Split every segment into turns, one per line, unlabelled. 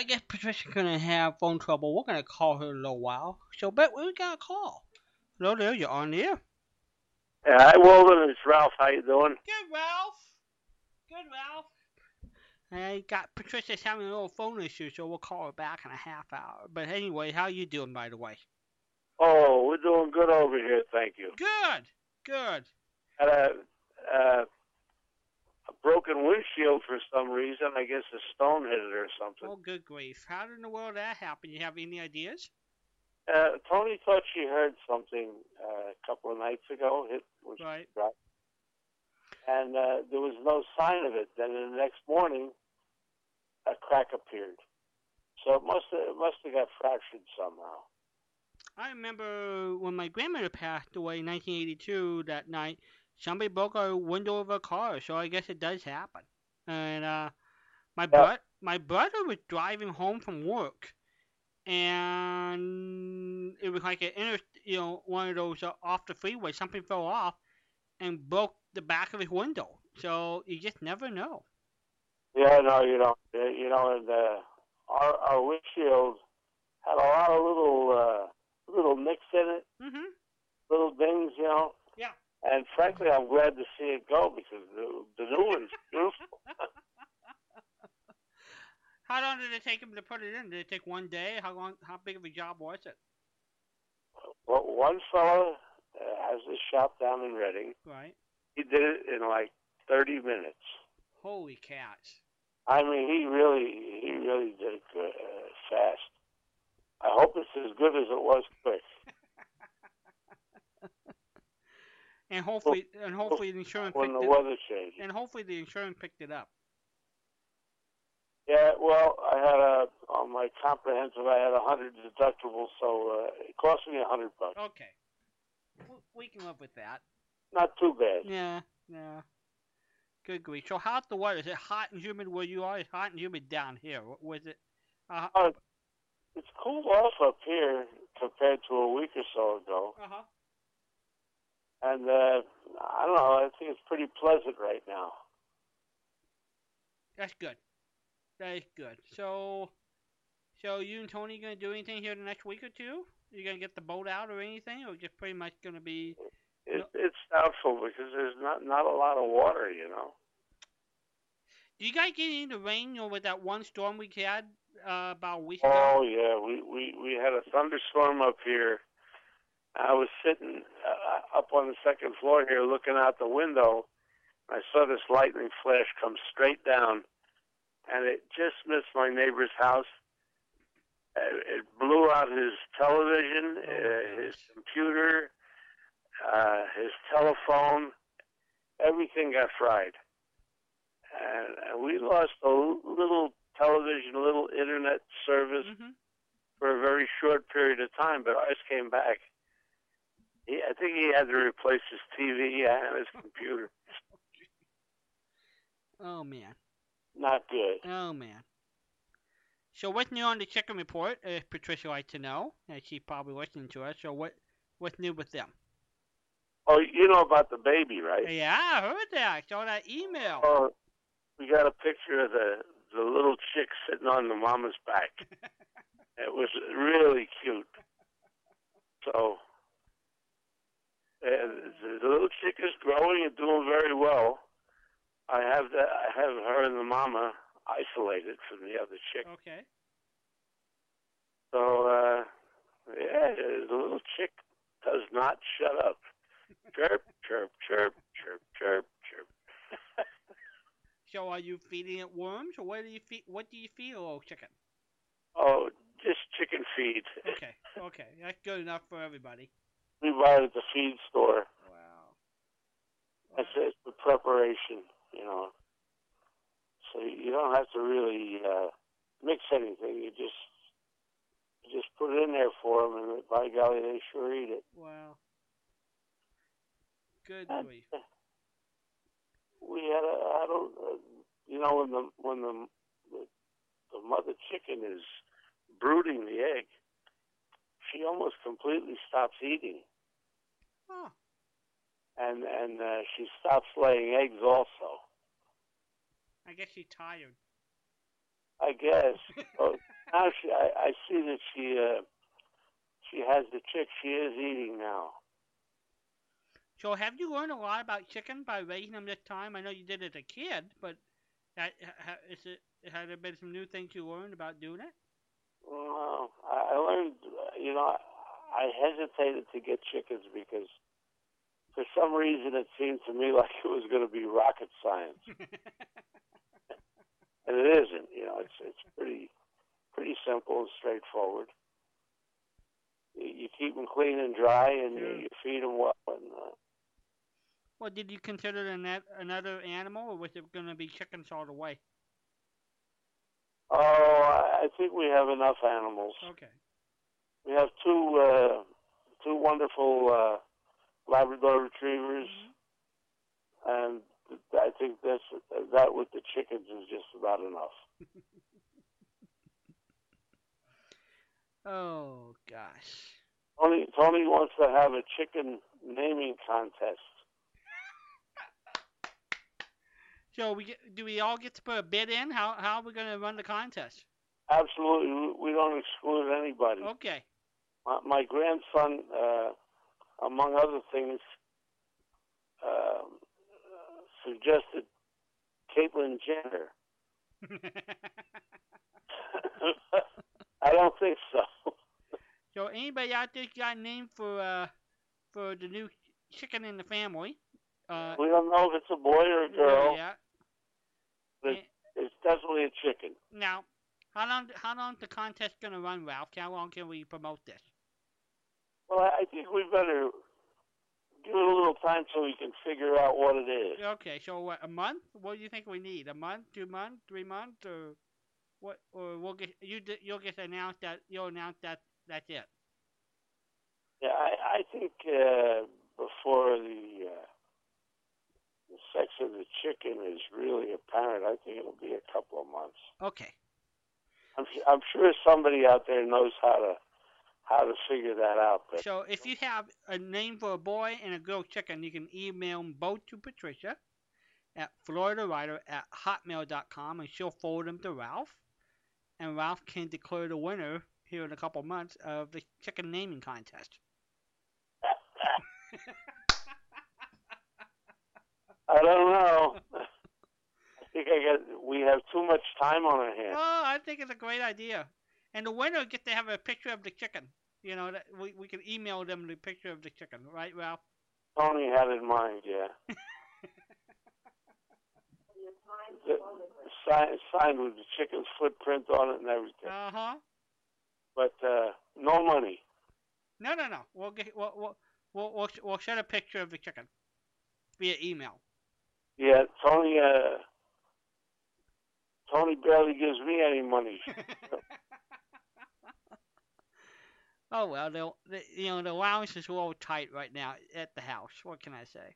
I guess Patricia's gonna have phone trouble. We're gonna call her in a little while. So, bet we got a call. Hello there, you're on the air.
Yeah, hi, Walden. It's Ralph. How you doing?
Good, Ralph. Good, Ralph. I got Patricia's having a little phone issue, so we'll call her back in a half hour. But anyway, how you doing, by the way?
Oh, we're doing good over here. Thank you.
Good. Good.
Had a, uh, a broken windshield for some reason. I guess a stone hit it or something.
Oh, good grief. How in the world did that happen? You have any ideas?
Uh, Tony thought she heard something uh, a couple of nights ago. It was
Right.
And uh, there was no sign of it. Then the next morning, a crack appeared. So it must have, it must have got fractured somehow.
I remember when my grandmother passed away in 1982 that night, somebody broke a window of a car, so I guess it does happen. And uh, my bro- my brother was driving home from work, and it was like an inter, you know, one of those uh, off the freeway. Something fell off and broke the back of his window. So you just never know.
Yeah, no, you don't. Uh, You know, and uh, our our windshield had a lot of little uh, little nicks in it,
Mhm.
little dings, you know.
Yeah.
And frankly, I'm glad to see it go because the, the new one's beautiful.
How long did it take him to put it in? Did it take one day? How long? How big of a job was it?
Well, one fellow uh, has a shop down in Reading.
Right.
He did it in like 30 minutes.
Holy cats.
I mean, he really, he really did it good, uh, fast. I hope it's as good as it was quick.
And hopefully, and hopefully the insurance
when
picked
the
it,
weather changed.
and hopefully the insurance picked it up.
Yeah, well, I had a on my comprehensive. I had a hundred deductible, so uh, it cost me a hundred bucks.
Okay. W- We can live with that.
Not too bad.
Yeah, yeah. Good grief. So how's the weather? Is it hot and humid where you are? It's hot and humid down here. Wh- Was it? Uh
Uh, it's cooled off up here compared to a week or so ago,
huh.
And uh, I don't know. I think it's pretty pleasant right now.
That's good. That is good. So, so you and Tony gonna do anything here the next week or two? You gonna get the boat out or anything, or just pretty much gonna be?
It,
No.
It's doubtful because there's not not a lot of water, you know.
Do you guys get any of the rain? You know, with that one storm we had uh, about a week ago.
Oh yeah, we we we had a thunderstorm up here. I was sitting up on the second floor here, looking out the window. I saw this lightning flash come straight down, and it just missed my neighbor's house. Uh, It blew out his television,
Oh,
uh, his computer, uh, his telephone. Everything got fried, and, and we lost a little television, a little internet service
hmm
for a very short period of time, but ours came back. He, I think he had to replace his TV and his computer.
Oh man.
Not good.
Oh man. So what's new on the chicken report? If Patricia would like to know, and she's probably listening to us. So what what's new with them?
Oh, you know about the baby, right?
Yeah, I heard that. I saw that email.
Oh, we got a picture of the the little chick sitting on the mama's back. it was really cute. So, uh, the little chick is growing and doing very well. I have the, I have her and the mama isolated from the other chick.
Okay.
So, uh, yeah, the little chick does not shut up. Chirp, chirp, chirp, chirp, chirp, chirp.
So are you feeding it worms, or what do you feed? What do you feed a little chicken?
oh, just chicken feed.
Okay, okay, that's good enough for everybody.
We buy it at the feed store.
Wow.
That's it, the preparation, you know. So you don't have to really uh, mix anything. You just you just put it in there for them, and by golly, they sure eat it.
Wow. Good grief.
we had a, I don't, uh, you know, when the when the, the the mother chicken is brooding the egg, she almost completely stops eating,
Oh,
and and uh, she stops laying eggs also.
I guess she's tired.
I guess. oh, now she, I, I see that she, uh, she has the chick. She is eating now.
So have you learned a lot about chicken by raising them this time? I know you did as a kid, but that, ha, is it, have there been some new things you learned about doing it?
Well, I learned, you know, I hesitated to get chickens because for some reason it seemed to me like it was going to be rocket science. and it isn't. You know, it's it's pretty pretty simple and straightforward. You, you keep them clean and dry, and you, you feed them well. And uh,
well, did you consider an, another animal, or was it going to be chickens all the way?
Oh, I think we have enough animals.
Okay.
We have two uh, two wonderful uh, Labrador retrievers, and I think that's that with the chickens is just about enough.
oh gosh.
Tony Tony wants to have a chicken naming contest.
So we get, do we all get to put a bid in? How how are we going to run the contest?
Absolutely, we don't exclude anybody.
Okay.
My, my grandson, uh, among other things, uh, suggested Caitlyn Jenner. I don't think so.
So anybody out there got a name for uh, for the new chicken in the family? Uh,
we don't know if it's a boy or a girl.
Yeah.
But it's definitely a chicken.
Now, how long how long the contest gonna run, Ralph? How long can we promote this?
Well, I think we better give it a little time so we can figure out what it is.
Okay, so what, a month? What do you think we need? A month, two months, three months, or what? Or we'll get you you'll just announce that you'll announce that that's it.
Yeah, I I think uh, before the uh, the sex of the chicken is really apparent, I think it'll be a couple of months.
Okay.
I'm I'm sure somebody out there knows how to how to figure that out. But
so if you have a name for a boy and a girl chicken, you can email them both to Patricia at floridawriter at hotmail.com and she'll forward them to Ralph. And Ralph can declare the winner here in a couple months of the chicken naming contest.
I don't know. I think I got. We have too much time on our hands.
Oh, I think it's a great idea. And the winner gets to have a picture of the chicken. You know, that we we can email them the picture of the chicken, right, Ralph?
Tony had in mind, yeah. the, signed, signed with the chicken's footprint on it and everything.
Uh huh.
But uh, no money.
No, no, no. We'll get we'll we'll we'll, we'll, we'll send a picture of the chicken via email.
Yeah, Tony. Uh, Tony barely gives me any money.
oh well, the, the you know the allowance is a little tight right now at the house. What can I say?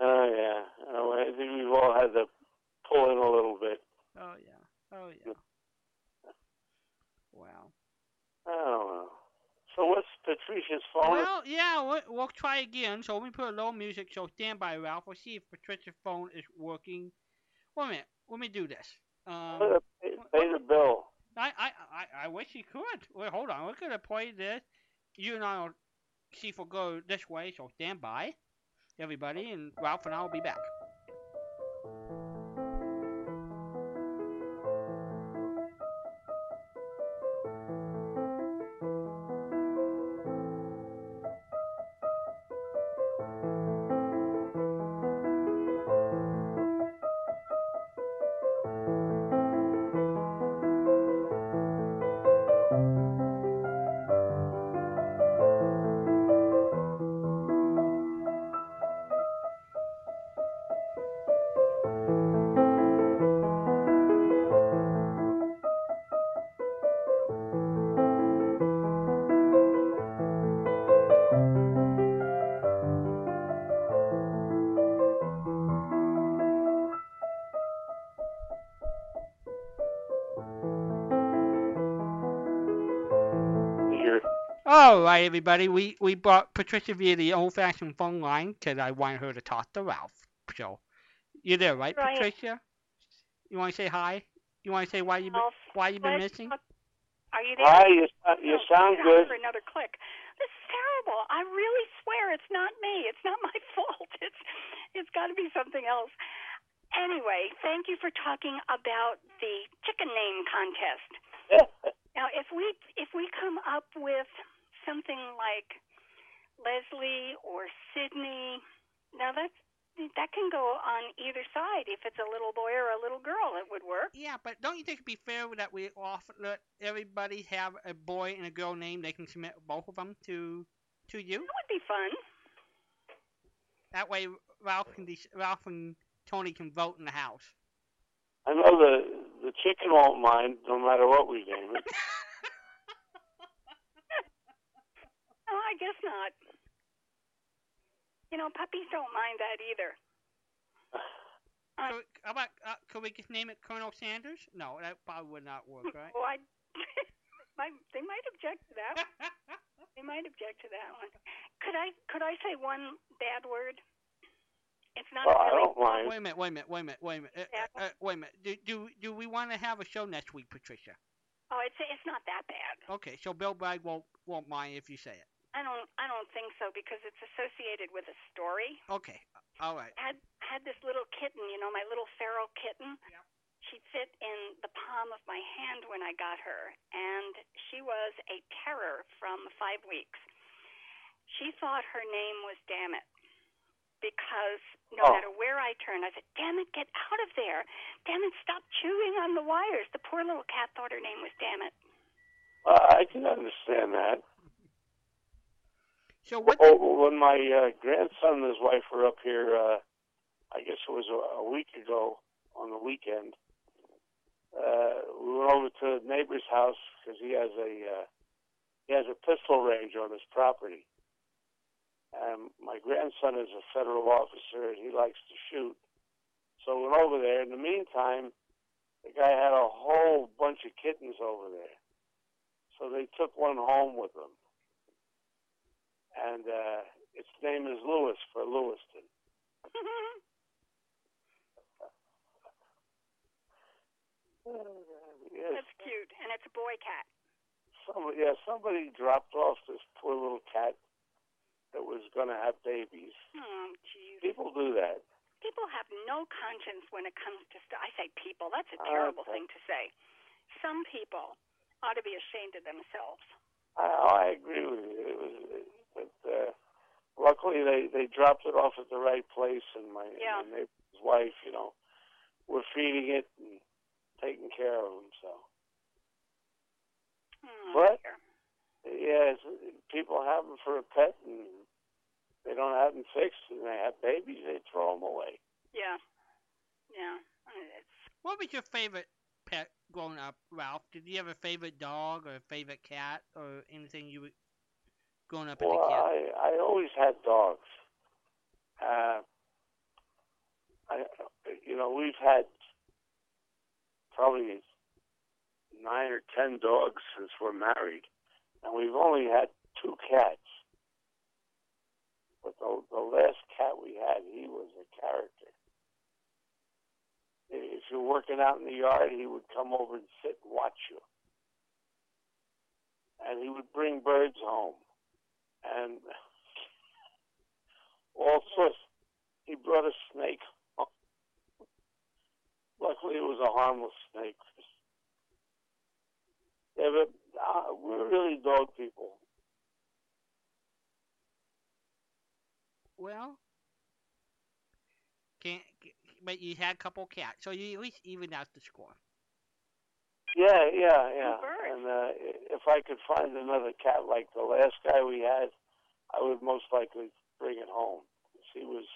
Oh yeah, oh, I think we've all had to pull in a little bit.
Oh yeah, oh yeah. Wow.
I don't know. So what's Patricia's phone?
Well, yeah, we'll, we'll try again. So let me put a little music. So stand by, Ralph. We'll see if Patricia's phone is working. Wait a minute. Let me do this. Um,
pay, pay the bill.
I, I, I, I wish he could. Wait, hold on. We're gonna play this. You and I will see if we'll go this way. So stand by, everybody, and Ralph and I will be back. All right, everybody. We we brought Patricia via the old-fashioned phone line because I wanted her to talk to Ralph. So, you're there, right,
right.
Patricia? You want to say hi? You want to say why you been, why you been missing?
Are you there?
Hi, you, you
Oh,
sound good.
For another click. This is terrible. I really swear it's not me. It's not my fault. It's it's got to be something else. Anyway, thank you for talking about the chicken name contest. Now, if we if we come up with something like Leslie or Sydney, now that's that can go on either side. If it's a little boy or a little girl, it would work.
Yeah, but don't you think it'd be fair that we offer let everybody have a boy and a girl name? They can submit both of them to to you.
That would be fun.
That way, Ralph can de- Ralph and Tony can vote in the house.
I know the the chicken won't mind no matter what we name it.
No, I guess not. You know, puppies don't mind that either. Uh,
Could we, how about uh, could we just name it Colonel Sanders? No, that probably would not work, right?
Oh, I, might, they might object to that. They might object to that one. Could I could I say one bad word? It's not
Well, I
really.
don't mind.
wait a minute, wait a minute, wait a minute, wait a minute. Uh, uh, uh, wait a minute. Do do do we want to have a show next week, Patricia?
Oh, it's it's not that bad.
Okay, so Bill Bragg won't won't mind if you say it.
I don't I don't think so because it's associated with a story.
Okay, all right.
had had this little kitten, you know, my little feral kitten.
Yep.
She fit in the palm of my hand when I got her, and she was a terror from five weeks. She thought her name was Damn It. Because no
Oh.
matter where I turned, I said, Damn it, get out of there. Damn it, stop chewing on the wires. The poor little cat thought her name was Damn It.
Uh, I can understand that.
So what?
Oh, when my uh, grandson and his wife were up here, uh, I guess it was a, a week ago on the weekend. Uh, we went over to the neighbor's house because he has a uh, he has a pistol range on his property. And my grandson is a federal officer and he likes to shoot. So we went over there. In the meantime, the guy had a whole bunch of kittens over there. So they took one home with them and uh, its name is Lewis for Lewiston. yes,
That's cute, and it's a boy cat.
somebody, yeah, somebody dropped off this poor little cat that was going to have babies.
Oh, jeez.
People do that.
People have no conscience when it comes to stuff. I say people. That's a terrible
okay.
thing to say. Some people ought to be ashamed of themselves.
I, I agree with you. It was, but uh, luckily they they dropped it off at the right place, and my,
Yeah.
my neighbor's wife, you know, we're feeding it and taking care of him. So.
Oh,
What?
dear.
Yes, people have them for a pet, and they don't have them fixed, and they have babies, they throw them away.
Yeah. Yeah. It's
What was your favorite pet growing up, Ralph? Did you have a favorite dog or a favorite cat or anything you were growing up as
Well,
a kid?
I I always had dogs. Uh, I you know we've had probably nine or ten dogs since we're married, and we've only had two cats. But the the last cat we had, he was a character. If you're working out in the yard, he would come over and sit and watch you. And he would bring birds home. And all sorts. He brought a snake. Luckily, it was a harmless snake. Yeah, but uh, we're really dog people.
Well, can't. But you had a couple cats, so you at least evened out the score.
Yeah, yeah, yeah. And uh, if I could find another cat like the last guy we had, I would most likely bring it home. He was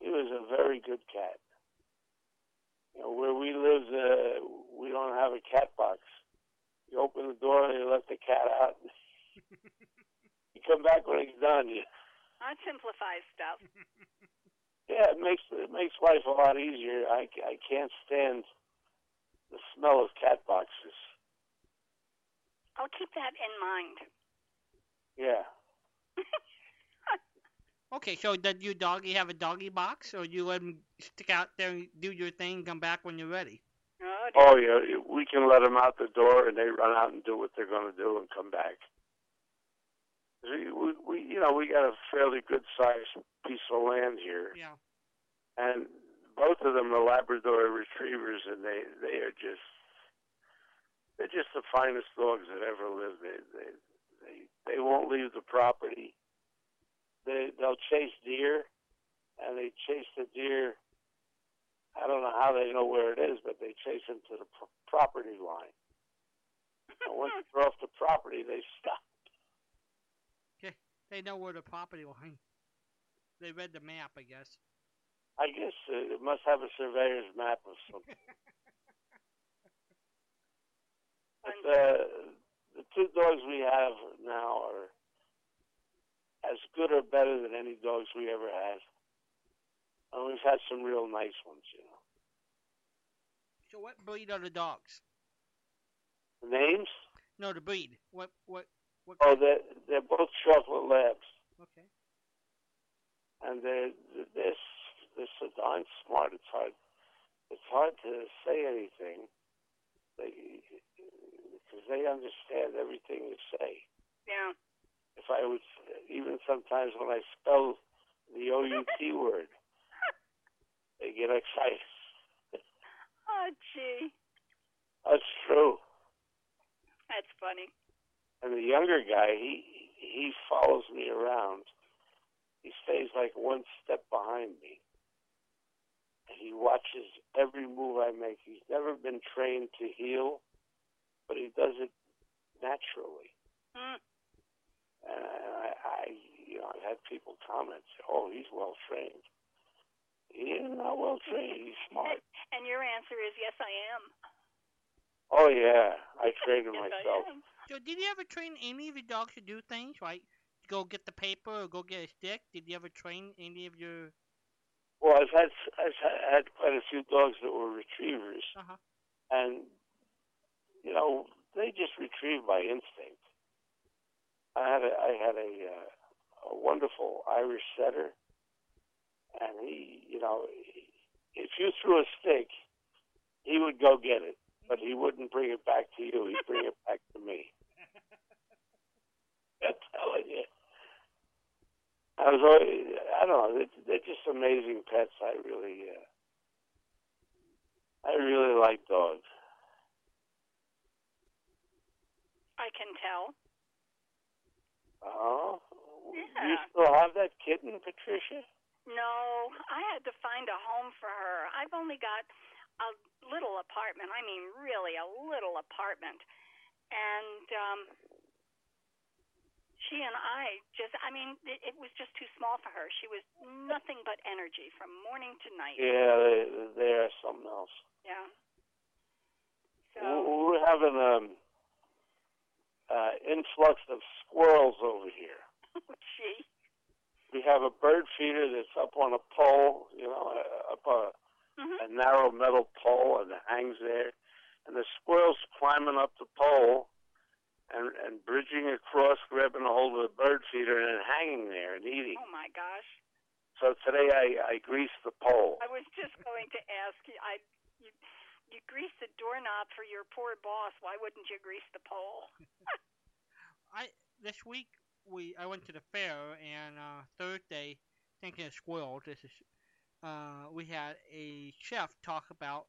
he was a very good cat. You know, where we live, uh, we don't have a cat box. You open the door and you let the cat out. you come back when he's done. You,
that simplifies stuff.
yeah, it makes it makes life a lot easier. I, I can't stand the smell of cat boxes.
I'll keep that in mind.
Yeah.
Okay, so did your doggy have a doggy box, or you let him stick out there and do your thing, and come back when you're ready?
Oh.
Oh yeah, we can let them out the door and they run out and do what they're going to do and come back. We, we, we, you know, we got a fairly good sized piece of land here,
Yeah.
and both of them are Labrador retrievers, and they they are just they're just the finest dogs that ever lived. They they they, they won't leave the property. They they'll chase deer, and they chase the deer. I don't know how they know where it is, but they chase them to the pro- property line. And once they're off the property, they stop. Okay.
They know where the property line. They read the map, I guess.
I guess uh, it must have a surveyor's map of something. But uh, the two dogs we have now are as good or better than any dogs we ever had. And we've had some real nice ones, you know.
So what breed are the dogs?
The names?
No, the breed. What what what?
Oh, they're, they're both chocolate labs.
okay.
And they're, they're, darn smart. It's hard, it's hard to say anything. They, because they understand everything you say.
Yeah.
if I would, even sometimes when I spell the OUT word, they get excited.
Oh, gee.
That's true.
That's funny.
And the younger guy, he he follows me around. He stays like one step behind me. And he watches every move I make. He's never been trained to heel, but he does it naturally.
Mm.
And I, I you know, I've had people comment, say, "Oh, he's well trained." He is not well trained. He's smart.
And your answer is yes, I am.
Oh yeah, I trained him
yes,
myself.
I.
So did you ever train any of your dogs to do things like go get the paper or go get a stick? Did you ever train any of your?
Well, I've had I've had quite a few dogs that were retrievers,
Uh huh.
and you know they just retrieve by instinct. I had a I had a uh, a wonderful Irish setter, and he you know if you threw a stick, he would go get it, but he wouldn't bring it back to you. He'd bring it back to me. I'm telling you. I was always, I don't know, they're, they're just amazing pets. I really, uh, I really like dogs.
I can tell.
Oh, do you still have that kitten, Patricia?
No, I had to find a home for her. I've only got a little apartment. I mean, really a little apartment. And um she and I just I mean, it, it was just too small for her. She was nothing but energy from morning to night.
Yeah, they, they are something else.
Yeah. So,
We're having um, uh, influx of squirrels over here.
gee.
We have a bird feeder that's up on a pole, you know, uh, up a,
hmm
a narrow metal pole, and it hangs there. And the squirrels climbing up the pole and and bridging across, grabbing a hold of the bird feeder, and then hanging there and eating.
Oh my gosh.
So today I, I greased the pole.
I was just going to ask you I you you grease the doorknob for your poor boss. Why wouldn't you grease the pole?
I this week we I went to the fair and uh, Thursday, thinking of squirrels, this is uh, we had a chef talk about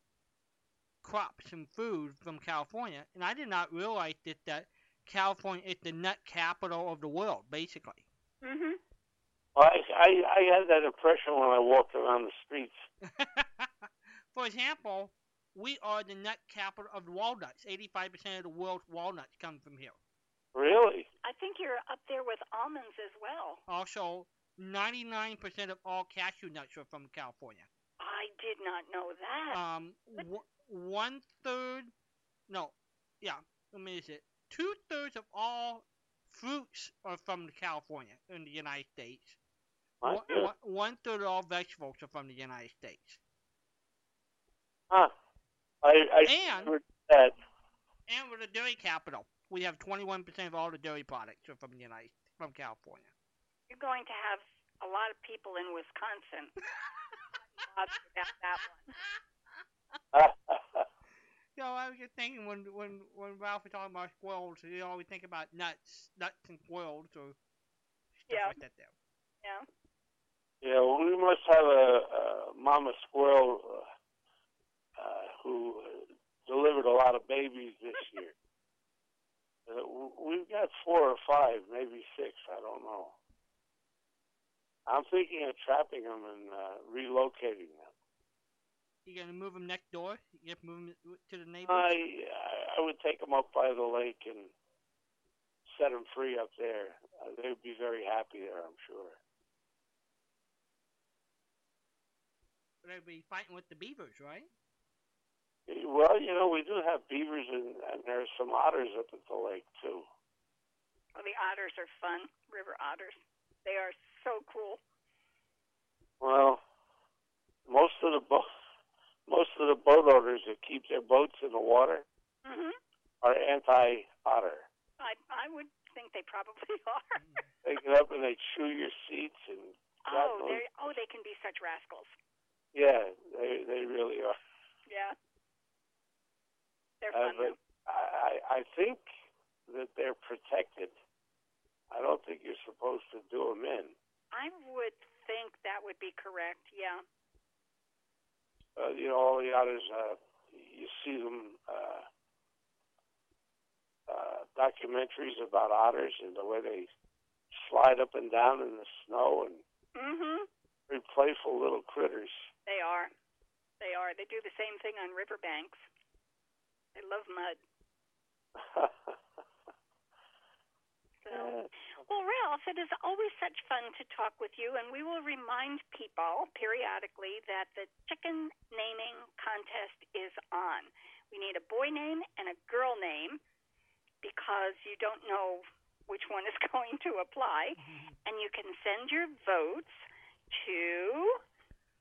crops and food from California, and I did not realize that that California is the nut capital of the world, basically.
Mhm.
I, I I had that impression when I walked around the streets.
For example, we are the nut capital of the walnuts. 85% of the world's walnuts come from here.
Really?
I think you're up there with almonds as well.
Also, 99% of all cashew nuts are from California.
I did not know that.
Um, w- one third, no, yeah, let me see it. Two thirds of all fruits are from California in the United States.
My
One, one, one third of all vegetables are from the United States.
Huh. I I
And
remembered that.
and we're the dairy capital. We have 21% of all the dairy products are from the United from California.
You're going to have a lot of people in Wisconsin. about that one.
So I was just thinking when when when Ralph was talking about squirrels, you always think about nuts, nuts and squirrels or stuff
Yeah.
like that. There.
Yeah.
Yeah, well, we must have a, a mama squirrel uh, uh, who uh, delivered a lot of babies this year. Uh, we've got four or five, maybe six. I don't know. I'm thinking of trapping them and uh, relocating them.
You gonna move them next door? You have to move them to the neighbors?
I I would take them up by the lake and set them free up there. Uh, they would be very happy there, I'm sure.
They'd be fighting with the beavers, right?
Well, you know, we do have beavers and, and there's some otters up at the lake too.
Well, the otters are fun. River otters. They are so cool.
Well, most of the boat most of the boat owners that keep their boats in the water
Mhm.
are anti-otter.
I I would think they probably are.
They get up and they chew your seats and
oh, they oh they can be such rascals.
yeah, they they really are.
Yeah. They're
Uh,
fun.
but. I I I think that they're protected. I don't think you're supposed to do them in.
I would think that would be correct. Yeah.
Uh, you know, all the others, uh, you see them, uh, uh, documentaries about otters and the way they slide up and down in the snow and
Mhm.
very playful little critters.
They are. They are. They do the same thing on riverbanks. They love mud. So, well, Ralph, it is always such fun to talk with you, and we will remind people periodically that the chicken naming contest is on. We need a boy name and a girl name because you don't know which one is going to apply, and you can send your votes to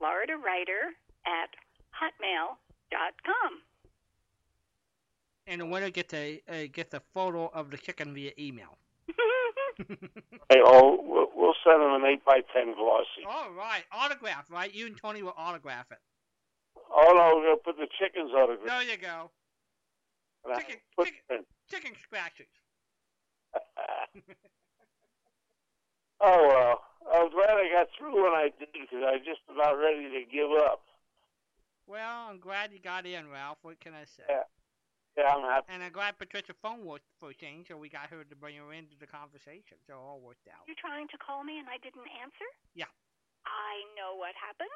Florida Writer at hotmail.com.
And the winner gets a uh, gets a photo of the chicken via email.
hey, oh, we'll, we'll send them an eight by ten glossy.
All right, autograph, right? You and Tony will autograph it.
Oh no, we're gonna put the chickens autograph.
There you go. Chicken- chicken- Chicken scratches.
oh well, I was glad I got through when I did because I was just about ready to give up.
Well, I'm glad you got in, Ralph. What can I say?
Yeah. Yeah, I'm happy.
And I'm glad Patricia phone worked for a change, so we got her to bring her into the conversation. So it all worked out.
you trying to call me and I didn't answer?
Yeah.
I know what happened.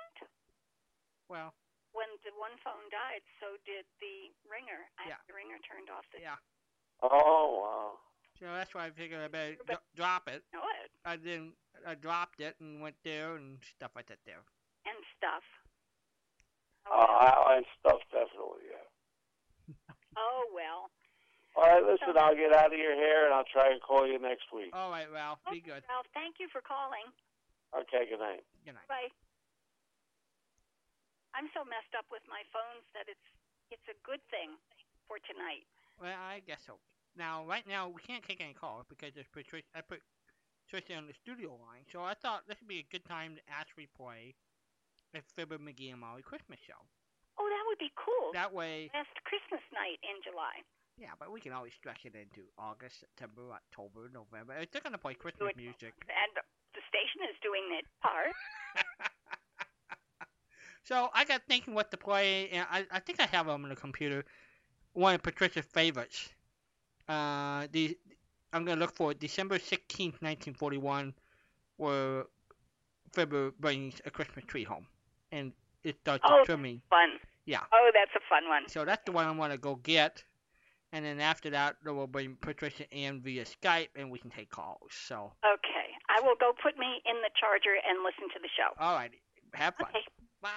Well,
When the one phone died, so did the ringer. I
Yeah.
the ringer turned off. The,
yeah.
Oh wow.
So that's why I figured I better dro- drop it.
know it
I didn't. I dropped it and went there and stuff like that there.
and stuff.
Oh, I, and stuff definitely. Yeah.
Oh well.
All right, listen, I'll get out of your hair and I'll try and call you next week.
All right, Ralph. Be good.
Ralph, thank you for calling.
Okay, good night.
Good night.
Bye. I'm so messed up with my phones that it's it's a good thing for tonight.
Well, I guess so. Now, right now, we can't take any calls because there's Patricia. I put Patricia on the studio line, so I thought this would be a good time to actually play a Fibber McGee and Molly Christmas show.
Oh, that would be cool.
That way,
Last Christmas night in July.
yeah, but we can always stretch it into August, September, October, November. If they're gonna play Christmas
it.
music.
And the station is doing its part.
so I got thinking what to play, and I, I think I have them on the computer. One of Patricia's favorites. Uh, the I'm gonna look for December sixteenth, nineteen forty-one, where Fibber brings a Christmas tree home, and it starts
Oh.
trimming.
Fun.
Yeah.
Oh, that's a fun one.
So that's the one I want to go get, and then after that, they will bring Patricia in via Skype, and we can take calls. So,
Okay. I will go put me in the charger and listen to the show.
all right, have fun.
Okay.
Bye.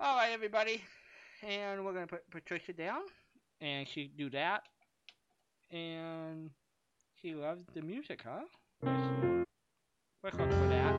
All right, everybody. And we're going to put Patricia down. And she do that. And she loves the music, huh? Look for that.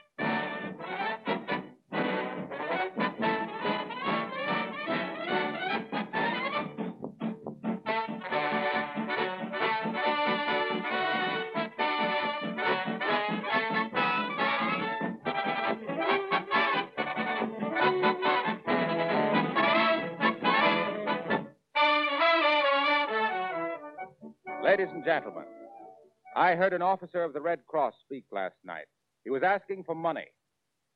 Gentlemen, I heard an officer of the Red Cross speak last night. He was asking for money.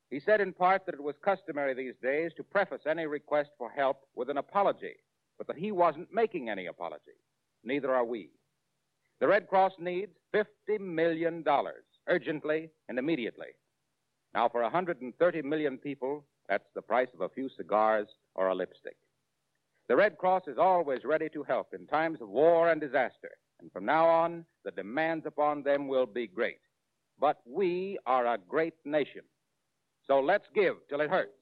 He said in part that it was customary these days to preface any request for help with an apology, but that he wasn't making any apology. Neither are we. The Red Cross needs $50 million, urgently and immediately. Now, for 130 million people, that's the price of a few cigars or a lipstick. The Red Cross is always ready to help in times of war and disaster. And from now on, the demands upon them will be great. But we are a great nation. So let's give till it hurts.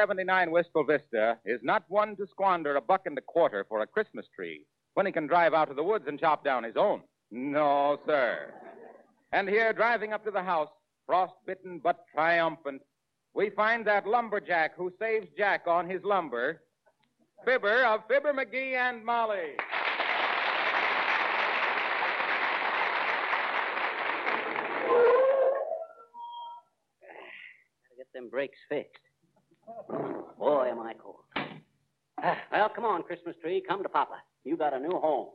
79 Wistful Vista is not one to squander a buck and a quarter for a Christmas tree when he can drive out to the woods and chop down his own. No, sir. And here, driving up to the house, frostbitten but triumphant, we find that lumberjack who saves Jack on his lumber, Fibber of Fibber McGee and Molly.
Gotta get them brakes fixed. Boy, am I cold. Ah, well, come on, Christmas tree. Come to Papa. You got a new home.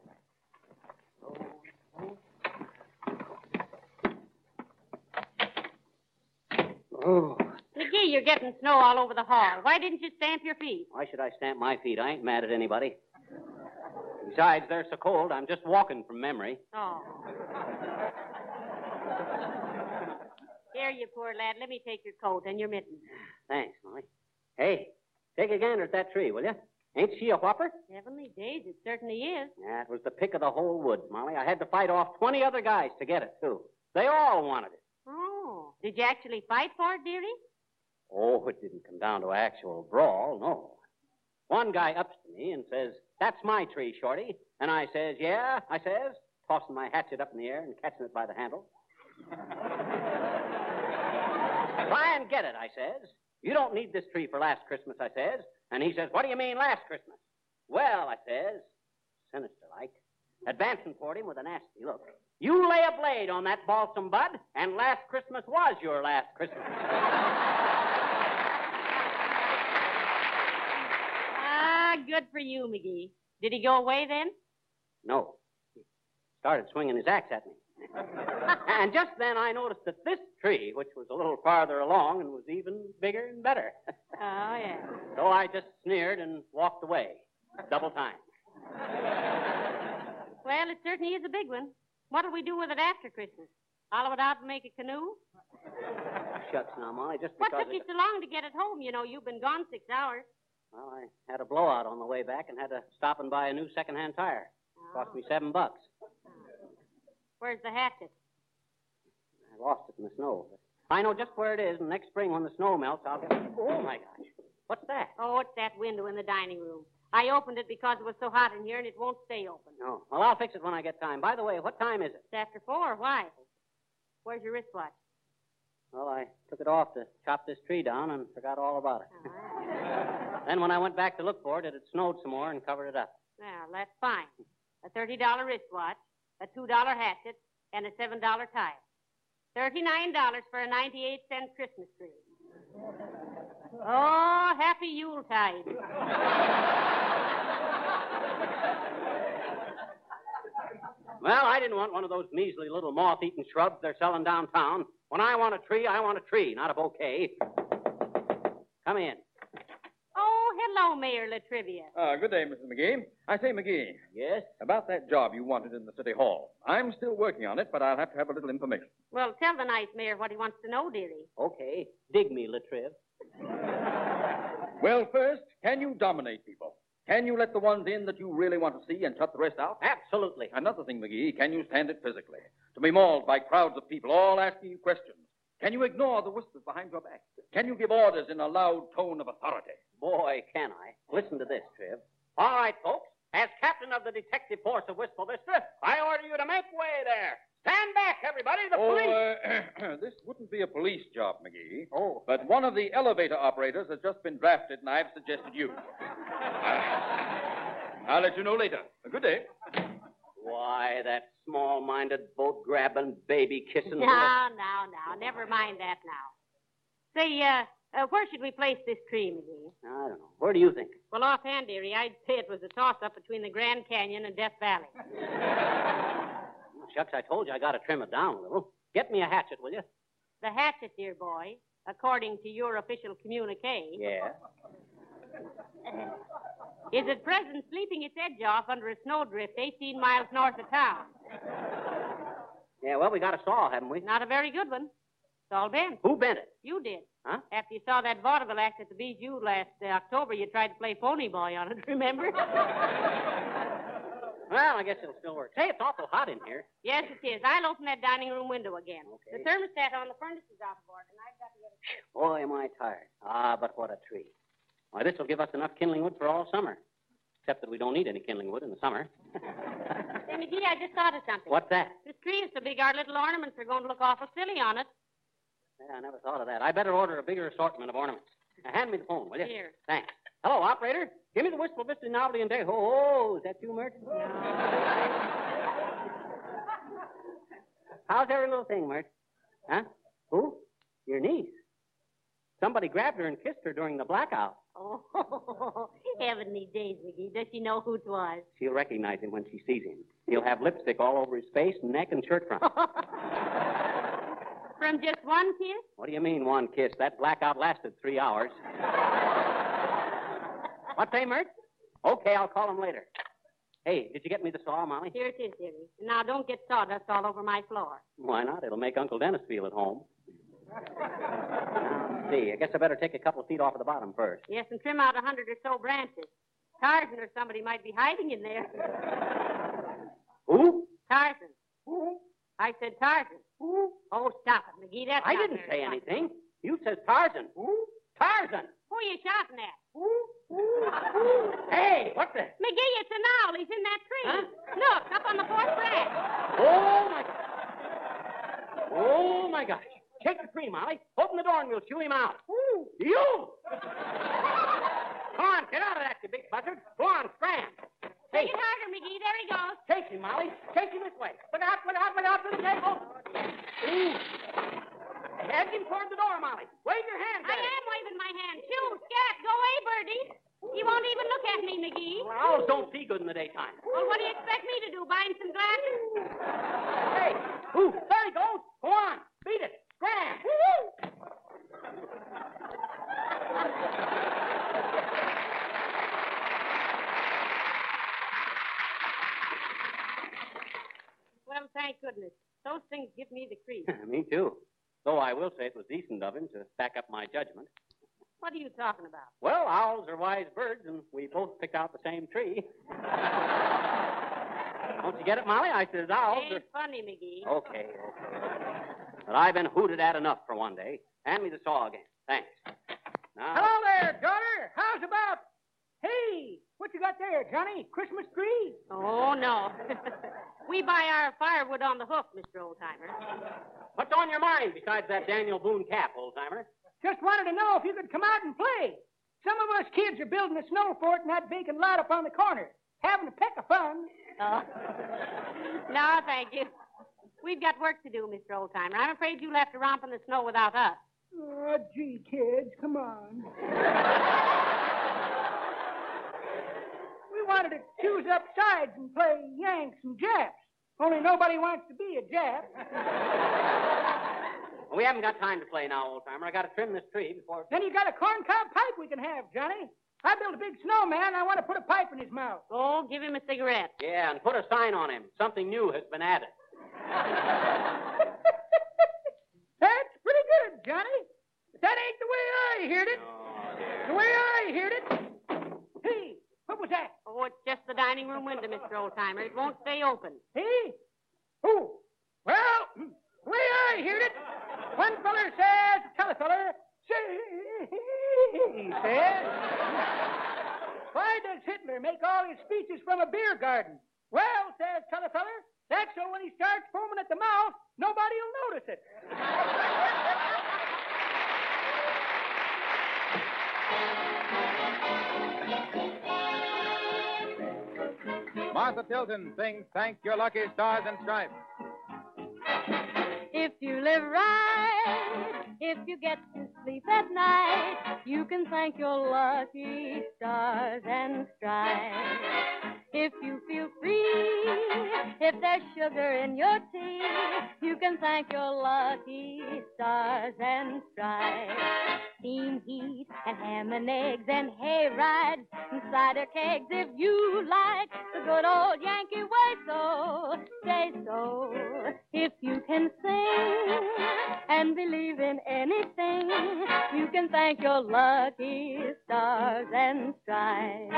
Oh,
McGee, you're getting snow all over the hall. Why didn't you stamp your feet?
why should I stamp my feet? I ain't mad at anybody. Besides, they're so cold, I'm just walking from memory.
Oh. Here, you poor lad. Let me take your coat and your mittens.
Thanks, Molly. Hey, take a gander at that tree, will you? Ain't she a whopper?
Heavenly days, it certainly is.
Yeah, it was the pick of the whole woods, Molly. I had to fight off 20 other guys to get it, too. They all wanted it.
Oh. Did you actually fight for it, dearie?
Oh, it didn't come down to actual brawl, no. One guy ups to me and says, That's my tree, Shorty. And I says, Yeah, I says, tossing my hatchet up in the air and catching it by the handle. Try and get it, I says. You don't need this tree for last Christmas, I says. And he says, What do you mean last Christmas? Well, I says, sinister like, advancing toward him with a nasty look. You lay a blade on that balsam bud, and last Christmas was your last Christmas.
Ah, good for you, McGee. Did he go away then?
No. He started swinging his axe at me. and just then I noticed that this tree, which was a little farther along and was even bigger and better.
Oh, yeah.
so I just sneered and walked away. Double time.
Well, it certainly is a big one. What'll we do with it after Christmas? Hollow it out and make a canoe?
Shucks now, Molly, just because.
What took you so long to get it home? You know, you've been gone six hours.
Well, I had a blowout on the way back and had to stop and buy a new second-hand tire. Cost me oh. seven bucks.
Where's the hatchet?
I lost it in the snow. I know just where it is, and next spring when the snow melts, I'll get. it. Oh my gosh! What's that?
Oh, it's that window in the dining room. I opened it because it was so hot in here and it won't stay open.
No. Well, I'll fix it when I get time. By the way, what time is it?
It's after four. Why? Where's your wristwatch?
Well, I took it off to chop this tree down and forgot all about it.
Ah.
Then when I went back to look for it, it had snowed some more and covered it up.
Well, that's fine. A thirty dollar wristwatch, a two dollar hatchet, and a seven dollar tie. Thirty-nine dollars for a ninety-eight cent Christmas tree. Oh, happy Yuletide.
Well, I didn't want one of those measly little moth-eaten shrubs they're selling downtown. When I want a tree, I want a tree, not a bouquet. Come in.
Hello, Mayor La Trivia.
Uh, good day, Mrs. McGee. I say, McGee,
Yes?
about that job you wanted in the City Hall. I'm still working on it, but I'll have to have a little information.
Well, tell the nice mayor what he wants to know, dearie.
Okay. Dig me, Latriv.
Well, first, can you dominate people? Can you let the ones in that you really want to see and shut the rest out?
Absolutely.
Another thing, McGee, can you stand it physically? To be mauled by crowds of people all asking you questions. Can you ignore the whispers behind your back? Can you give orders in a loud tone of authority?
Boy, can I. Listen to this, Triv. All right, folks. As captain of the detective force of Wistful Vista, I order you to make way there. Stand back, everybody. The
oh,
police.
uh, this wouldn't be a police job, McGee.
Oh.
But one of the elevator operators has just been drafted, and I've suggested you. I'll let you know later. Good day.
Why, that small-minded, boat-grabbing, baby-kissing...
No, no, no. Never mind that now. Say, uh, uh, where should we place this tree, McGee?
I don't know. Where do you think?
Well, offhand, dearie, I'd say it was a toss-up between the Grand Canyon and Death Valley.
Oh, shucks, I told you I got to trim it down a little. Get me a hatchet, will you?
The hatchet, dear boy, according to your official communique,
Yeah.
is at present sleeping its edge off under a snowdrift 18 miles north of town.
Yeah, well, we got a saw, haven't we?
Not a very good one. It's all bent.
Who bent it?
You did.
Huh?
After you saw that vaudeville act at the Bijou last uh, October, you tried to play phony boy on it, remember?
Well, I guess it'll still work. Say, it's awful hot in here.
yes, it is. I'll open that dining room window again.
Okay.
The thermostat on the furnace is off of order, and I've got to get it.
Boy, am I tired. Ah, but what a tree. Why, this will give us enough kindling wood for all summer. Except that we don't need any kindling wood in the summer.
Say, McGee, I just thought of something.
What's that?
This tree is so big, our little ornaments are going to look awful silly on it.
Yeah, I never thought of that. I better order a bigger assortment of ornaments. Now, hand me the phone, will you?
Here.
Thanks. Hello, operator. Give me the Wistful Vista novelty and day. Oh, is that you, Myrt? How's every little thing, Myrt? Huh? Who? Your niece. Somebody grabbed her and kissed her during the blackout.
Oh, heavenly days, McGee. Does she know who it was?
She'll recognize him when she sees him. He'll have lipstick all over his face, neck, and shirt front.
From just one kiss?
What do you mean, one kiss? That blackout lasted three hours. what say, Myrt? Okay, I'll call him later. Hey, did you get me the saw, Molly?
Here it is, dearie. Now don't get sawdust all over my floor.
Why not? It'll make Uncle Dennis feel at home. Let's see. I guess I better take a couple of feet off of the bottom first.
Yes, and trim out a hundred or so branches. Tarzan or somebody might be hiding in there.
Who?
Tarzan. Who? I said Tarzan. Who? Oh, stop it, McGee. That's
I didn't say anything. You said Tarzan. Who? Tarzan.
Who are you shouting at? Who?
Hey, what the?
McGee, it's an owl. He's in that tree.
Huh?
Look, up on the fourth branch.
Oh, my. Oh, my gosh. Shake the tree, Molly. Open the door and we'll shoo him out. You! Come on, get out of that, you big buzzard. Go on, scram.
Take it harder, McGee. There he goes.
Chase him, Molly. Chase him this way. Look out, look out, look out to the table. Ooh. Head him toward the door, Molly. Wave your hand
I am waving my hand. Shoo, scat, go away, Birdie. He won't even look at me, McGee.
Well, owls don't see good in the daytime.
Well, what do you expect me to do? Buy him some glasses?
Hey, ooh, there he goes. Go on. Beat it.
Well, thank goodness. those things give me the creep.
Me too. Though I will say it was decent of him to back up my judgment.
What are you talking about?
Well, owls are wise birds, and we both picked out the same tree. Don't you get it, Molly? I says owls are...
Ain't funny, McGee.
Okay, okay. But I've been hooted at enough for one day. Hand me the saw again. Thanks. Now,
Hello there, daughter. How's about? Hey, what you got there, Johnny? Christmas tree?
Oh, no. we buy our firewood on the hook, Mr. Oldtimer.
what's on your mind besides that Daniel Boone cap, Oldtimer?
Just wanted to know if you could come out and play. Some of us kids are building a snow fort in that vacant lot up on the corner. Having a peck of fun.
Oh. no, thank you. We've got work to do, Mr. Oldtimer. I'm afraid you'll have to romp in the snow without us.
Oh, gee, kids, come on. we wanted to choose up sides and play Yanks and Japs. Only nobody wants to be a Jap.
We haven't got time to play now, old timer. I got to trim this tree before.
Then you got a corncob pipe we can have, Johnny. I built a big snowman. I want to put a pipe in his mouth.
Oh, give him a cigarette.
Yeah, and put a sign on him. Something new has been added.
That's pretty good, Johnny. But that ain't the way I heard it.
Oh.
The way I heard it. Hey, what was that?
Oh, it's just the dining room window, Mr. Oldtimer. It won't stay open.
Hey? Oh, well, the way I heard it, one feller says to t'other feller, say, he says, why does Hitler make all his speeches from a beer garden? Well, says t'other feller, that's so when he starts foaming at the mouth, nobody'll notice it.
Martha Tilton sings Thank Your Lucky Stars and Stripes.
If you live right, if you get to sleep at night, you can thank your lucky stars and stripes. If you feel free, if there's sugar in your tea, you can thank your lucky stars and stripes. Steam heat and ham and eggs and hay rides and cider kegs if you like the good old Yankee way. So say so if you can sing and believe in anything. You can thank your lucky stars and stripes.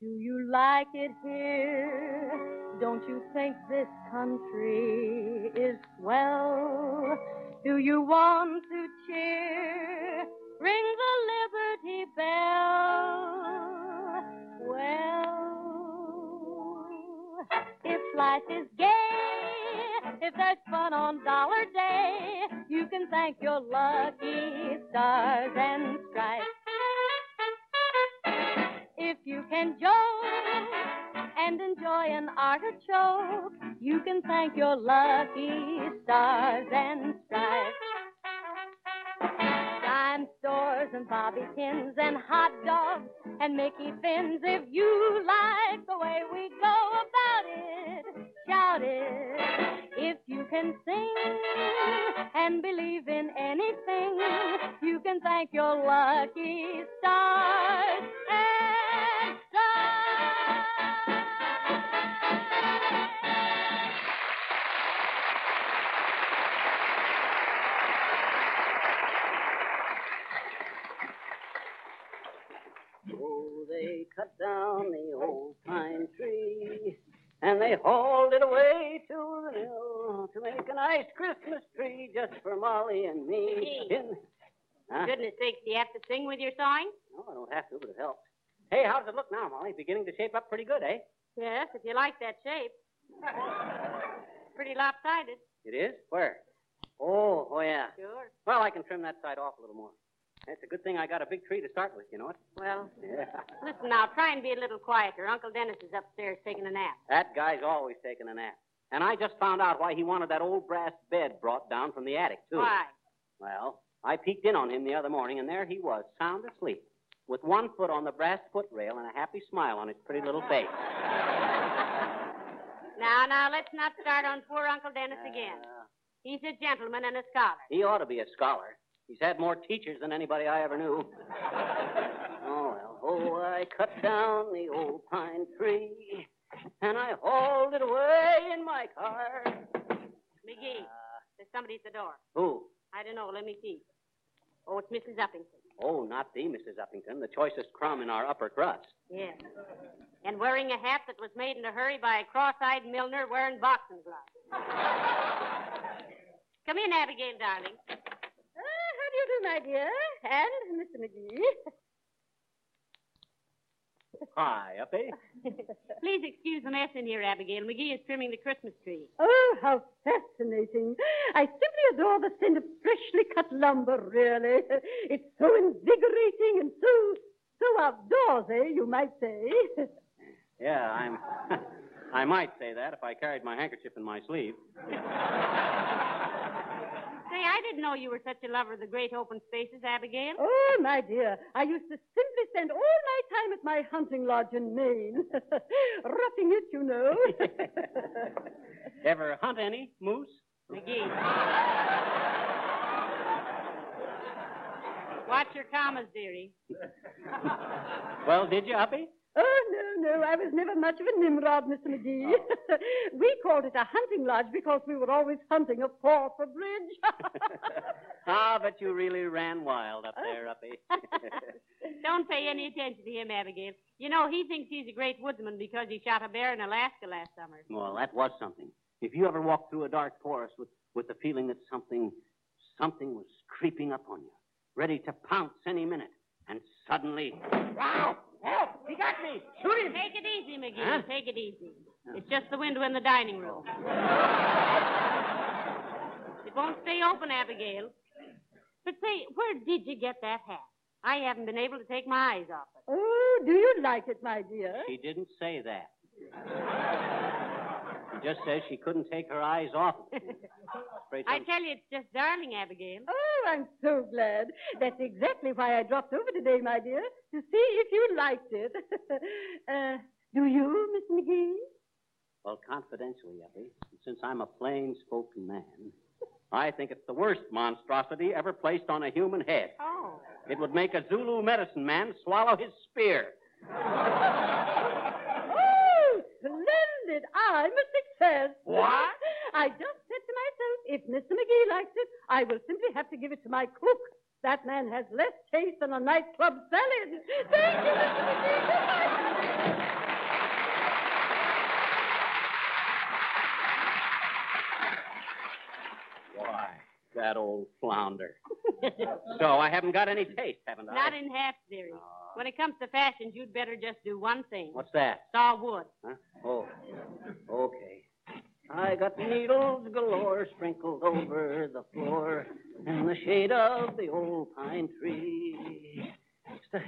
Do you like it here? Don't you think this country is swell? Do you want to cheer? Ring the Liberty Bell. Life is gay, if there's fun on Dollar Day, you can thank your lucky stars and stripes. If you can joke and enjoy an artichoke, you can thank your lucky stars and stripes. Dime stores and bobby pins and hot dogs and Mickey fins. If you like the way we go about it, shout it. If you can sing and believe in anything, you can thank your lucky stars and stripes.
Oh, they cut down the old pine tree, and they hauled it away to the mill to make a nice Christmas tree just for Molly and me.
Gee.
In... Huh?
Goodness sakes, do you have to sing with your sawing?
No, I don't have to, but it helps. Hey, how does it look now, Molly? Beginning to shape up pretty good, eh?
Yes, if you like that shape. Pretty lopsided.
It is? Where? Oh, oh yeah.
Sure.
Well, I can trim that side off a little more. It's a good thing I got a big tree to start with, you know it?
Well,
Yeah.
listen now, try and be a little quieter. Uncle Dennis is upstairs taking a nap.
That guy's always taking a nap. And I just found out why he wanted that old brass bed brought down from the attic, too.
Why?
Well, I peeked in on him the other morning, and there he was, sound asleep, with one foot on the brass footrail and a happy smile on his pretty little face.
Now, now, let's not start on poor Uncle Dennis again.
Uh,
He's a gentleman and a scholar.
he ought to be a scholar. He's had more teachers than anybody I ever knew. oh, well. Oh, I cut down the old pine tree, and I hauled it away in my car.
McGee, uh, there's somebody at the door.
Who?
I don't know. Let me see. Oh, it's Mrs. Uppington.
Oh, not the Mrs. Uppington, the choicest crumb in our upper crust.
Yes. And wearing a hat that was made in a hurry by a cross-eyed milliner wearing boxing gloves. Come in, Abigail, darling.
Uh, how do you do, my dear? And Mr. McGee.
Hi, Uppy.
Please excuse the mess in here, Abigail. McGee is trimming the Christmas tree.
Oh, how fascinating. I simply adore the scent of freshly cut lumber, really. It's so invigorating and so, so outdoorsy, eh, you might say.
Yeah, I'm. I might say that if I carried my handkerchief in my sleeve.
Say, I didn't know you were such a lover of the great open spaces, Abigail.
Oh, my dear, I used to simply spend all my time at my hunting lodge in Maine. Roughing it, you know.
Ever hunt any moose?
McGee. Watch your commas, dearie.
Well, did you, Uppy?
Oh, no, no, I was never much of a Nimrod, Mr. McGee. we called it a hunting lodge because we were always hunting a fall for bridge.
Ah, but you really ran wild up there, Uppy.
Don't pay any attention to him, Abigail. You know, he thinks he's a great woodsman because he shot a bear in Alaska last summer.
well, that was something. If you ever walked through a dark forest with, with the feeling that something, something was creeping up on you, ready to pounce any minute, and suddenly,
Wow! Help! He got me! Shoot him!
Take it easy, McGee.
Huh?
Take it easy. It's just the window in the dining room. it won't stay open, Abigail. But say, where did you get that hat? I haven't been able to take my eyes off it.
oh, do you like it, my dear?
she didn't say that. She just says she couldn't take her eyes off it.
I tell you, it's just darling, Abigail.
Oh, I'm so glad. That's exactly why I dropped over today, my dear, to see if you liked it. uh, do you, Miss McGee?
Well, confidentially, Uppy, since I'm a plain spoken man, I think it's the worst monstrosity ever placed on a human head.
Oh.
It would make a Zulu medicine man swallow his spear.
Oh, splendid. I'm a success.
What?
I just said to myself, if Mr. McGee likes it, I will simply have to give it to my cook. That man has less taste than a nightclub salad. Thank you, Mr. McGee.
Why, that old flounder. so I haven't got any taste, haven't I?
Not in half, dearie. Oh. When it comes to fashions, you'd better just do one thing.
What's that?
Saw wood.
Huh? Oh, okay. I got needles galore sprinkled over the floor in the shade of the old pine tree.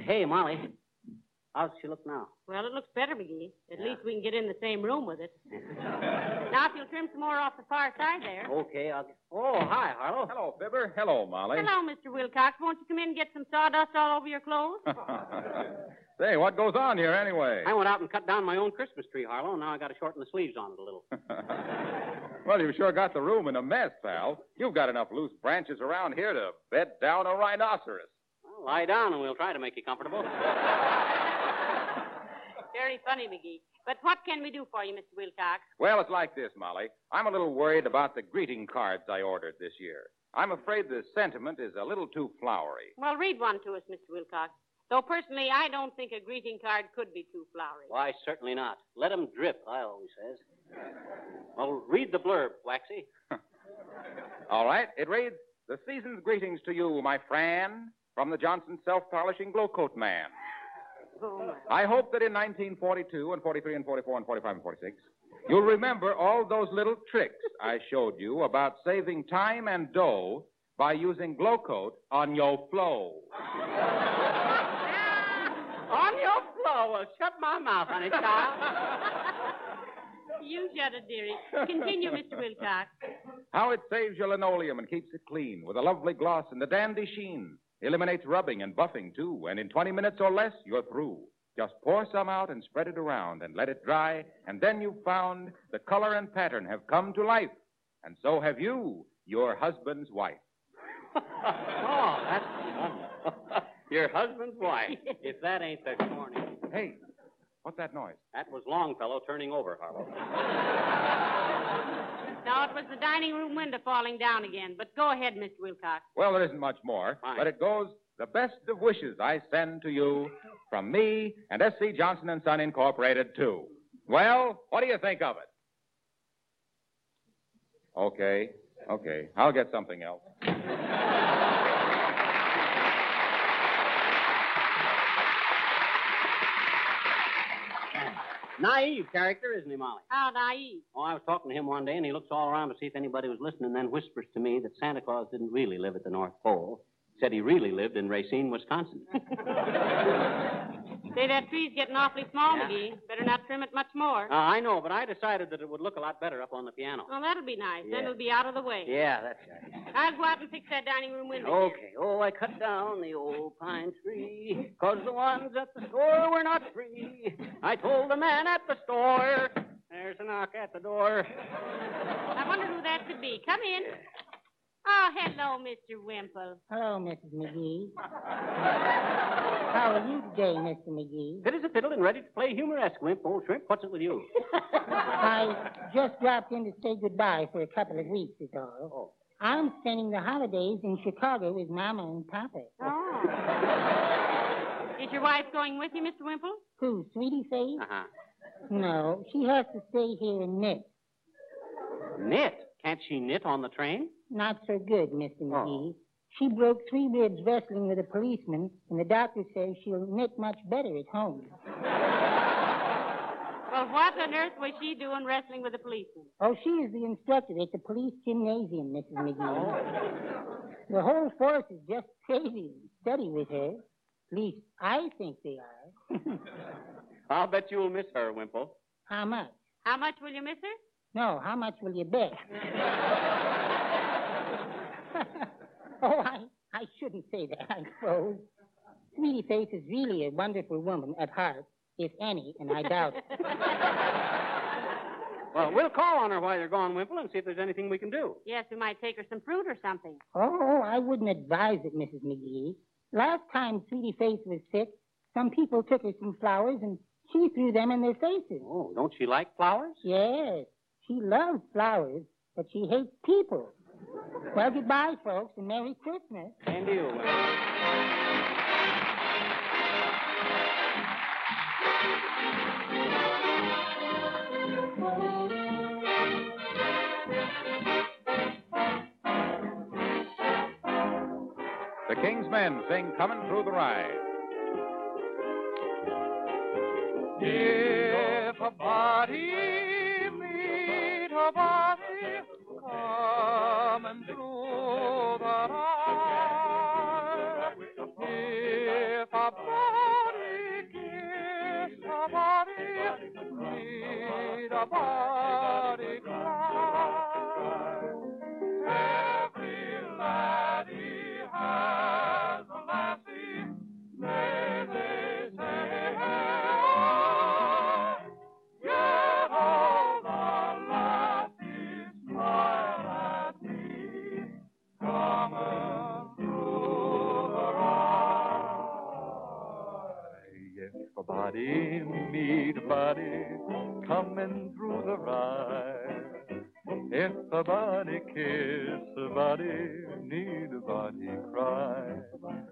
Hey, Molly, how's she look now?
Well, it looks better, McGee. At
Yeah.
least we can get in the same room with it. Now, if you'll trim some more off the far side there.
Okay, I'll. Oh, hi, Harlow.
Hello, Fibber. Hello, Molly.
Hello, Mr. Wilcox. Won't you come in and get some sawdust all over your clothes?
Say, what goes on here anyway?
I went out and cut down my own Christmas tree, Harlow. and Now I got to shorten the sleeves on it a little.
well, you've sure got the room in a mess, pal. You've got enough loose branches around here to bed down a rhinoceros.
Well, lie down and we'll try to make you comfortable.
Very funny, McGee. But what can we do for you, Mr. Wilcox?
Well, it's like this, Molly. I'm a little worried about the greeting cards I ordered this year. I'm afraid the sentiment is a little too flowery.
Well, read one to us, Mr. Wilcox. Though personally, I don't think a greeting card could be too flowery.
Why, certainly not. Let 'em drip, I always says. Well, read the blurb, Waxy.
All right, it reads The season's greetings to you, my friend, from the Johnson Self Polishing Glo-Coat Man.
My.
I hope that in 1942 and 43 and 44 and 45 and 46, you'll remember all those little tricks I showed you about saving time and dough by using Glo-Coat on your flow.
On your floor. Well, shut my mouth, honey child.
You shut it, dearie. Continue, Mr. Wilcox.
How it saves your linoleum and keeps it clean with a lovely gloss and a dandy sheen. Eliminates rubbing and buffing, too, and in 20 minutes or less, you're through. Just pour some out and spread it around and let it dry, and then you've found the color and pattern have come to life. And so have you, your husband's wife.
oh, that's wonderful. Your husband's wife. if that ain't the corny.
Hey, what's that noise?
That was Longfellow turning over, Harlow.
No, it was the dining room window falling down again. But go ahead, Mr. Wilcox.
Well, there isn't much more,
Fine.
but it goes the best of wishes I send to you from me and S.C. Johnson and Son Incorporated, too. Well, what do you think of it? Okay, okay. I'll get something else.
Naive character, isn't he, Molly?
How naive.
Oh, I was talking to him one day, and he looks all around to see if anybody was listening, and then whispers to me that Santa Claus didn't really live at the North Pole. Said he really lived in Racine, Wisconsin.
Say, that tree's getting awfully small,
Yeah.
McGee. Better not trim it much more.
Uh, I know, but I decided that it would look a lot better up on the piano.
Well, that'll be nice. Then it'll be out of the way.
Yeah, that's right.
I'll go out and fix that dining room window.
Okay. Oh, I cut down the old pine tree, cause the ones at the store were not free. I told the man at the store, there's a knock at the door.
I wonder who that could be. Come in. Oh, hello, Mr. Wimple.
Hello, Mrs. McGee. How are you today, Mr. McGee?
Fit as a fiddle and ready to play humoresque, Wimp. Old shrimp, what's it with you?
I just dropped in to say goodbye for a couple of weeks, is all.
Oh.
I'm spending the holidays in Chicago with Mama and Papa.
Oh. Is your wife going with you, Mr. Wimple?
Who, Sweetie Face?
Uh-huh.
No, she has to stay here and knit.
Knit? Can't she knit on the train?
Not so good, Mr. Oh. McGee. She broke three ribs wrestling with a policeman, and the doctor says she'll knit much better at home.
Well, what on earth was she doing wrestling with a policeman?
Oh, she is the instructor at the police gymnasium, Mrs. Oh. McGee. The whole force is just crazy and steady with her. At least I think they are.
I'll bet you'll miss her, Wimple.
how much?
How much will you miss her?
No, how much will you bet? oh, I, I shouldn't say that, I suppose. Sweetie Face is really a wonderful woman at heart, if any, and I doubt it.
Well, we'll call on her while you're gone, Wimple, and see if there's anything we can do.
Yes, we might take her some fruit or something.
Oh, I wouldn't advise it, Mrs. McGee. Last time Sweetie Face was sick, some people took her some flowers and she threw them in their faces.
Oh, don't she like flowers?
Yes, she loves flowers, but she hates people. Well, goodbye, folks, and Merry Christmas.
And you,
The King's Men sing Coming Through the Rye.
If a body meet a body coming through the rye, if a body kiss a body, meet a body cry. Every laddie has a lassie, may they say, a body meet a body coming through the rye, if a body kiss a body, need a body cry.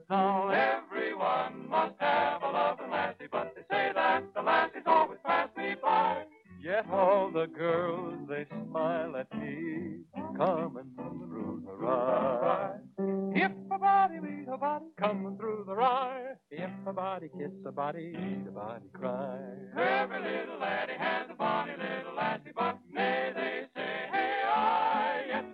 Now everyone must have a loving lassie, but they say that the lassies always pass me by. Yet all the girls, they smile at me, coming through the rye. If a body meet a body coming through the rye, if a body kiss a body, the body cry. Every little laddie has a body, little lassie, but may they say, hey, I, yes.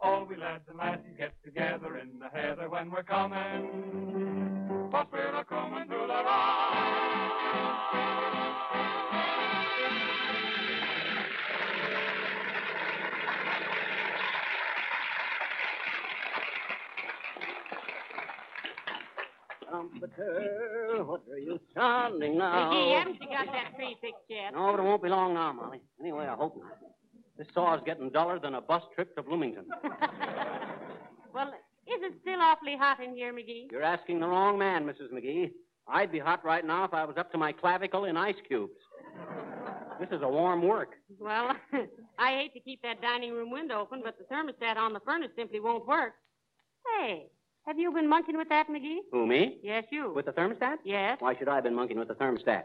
All we lads and lassies get together in the heather when we're coming, but we're a coming through the
Trumpeter, what are you sounding now?
McGee, haven't you got that tree fixed yet?
No, but it won't be long now, Molly. Anyway, I hope not. This saw's getting duller than a bus trip to Bloomington.
Well, Is it still awfully hot in here, McGee?
You're asking the wrong man, Mrs. McGee. I'd be hot right now if I was up to my clavicle in ice cubes. This is a warm work.
Well, I hate to keep that dining room window open, but the thermostat on the furnace simply won't work. Hey, have you been monkeying with that, McGee?
Who, me?
Yes, you.
With the thermostat?
Yes,
Why should I have been monkeying with the thermostat?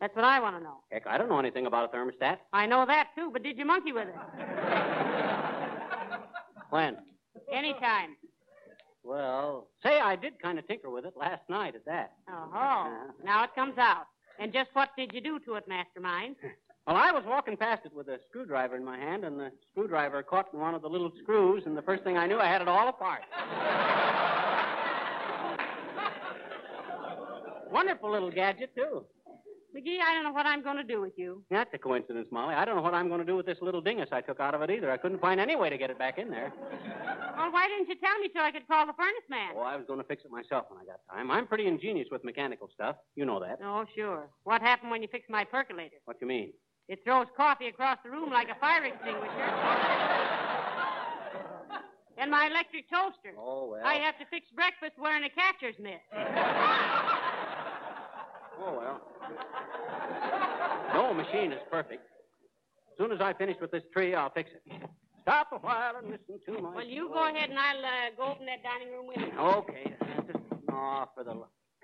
that's what I want to know.
Heck, I don't know anything about a thermostat.
I know that, too, but did you monkey with it?
When?
Anytime.
Well, say I did kind of tinker with it last night at that.
Oh, now it comes out. And just what did you do to it, Mastermind?
Well, I was walking past it with a screwdriver in my hand, and the screwdriver caught in one of the little screws, and the first thing I knew, I had it all apart. Wonderful little gadget, too.
McGee, I don't know what I'm going to do with you.
That's a coincidence, Molly. I don't know what I'm going to do with this little dingus I took out of it either. I couldn't find any way to get it back in there.
Well, why didn't you tell me so I could call the furnace man?
Oh, I was going to fix it myself when I got time. I'm pretty ingenious with mechanical stuff. You know that.
Oh, sure. What happened when you fixed my percolator?
What do you mean?
It throws coffee across the room like a fire extinguisher. and my electric toaster.
Oh, well.
I have to fix breakfast wearing a catcher's mitt.
Oh, well. No machine is perfect. As soon as I finish with this tree, I'll fix it. Stop a while and listen to my.
Well, you go ahead and I'll uh, go open that dining room window.
Okay. Just, oh, for the.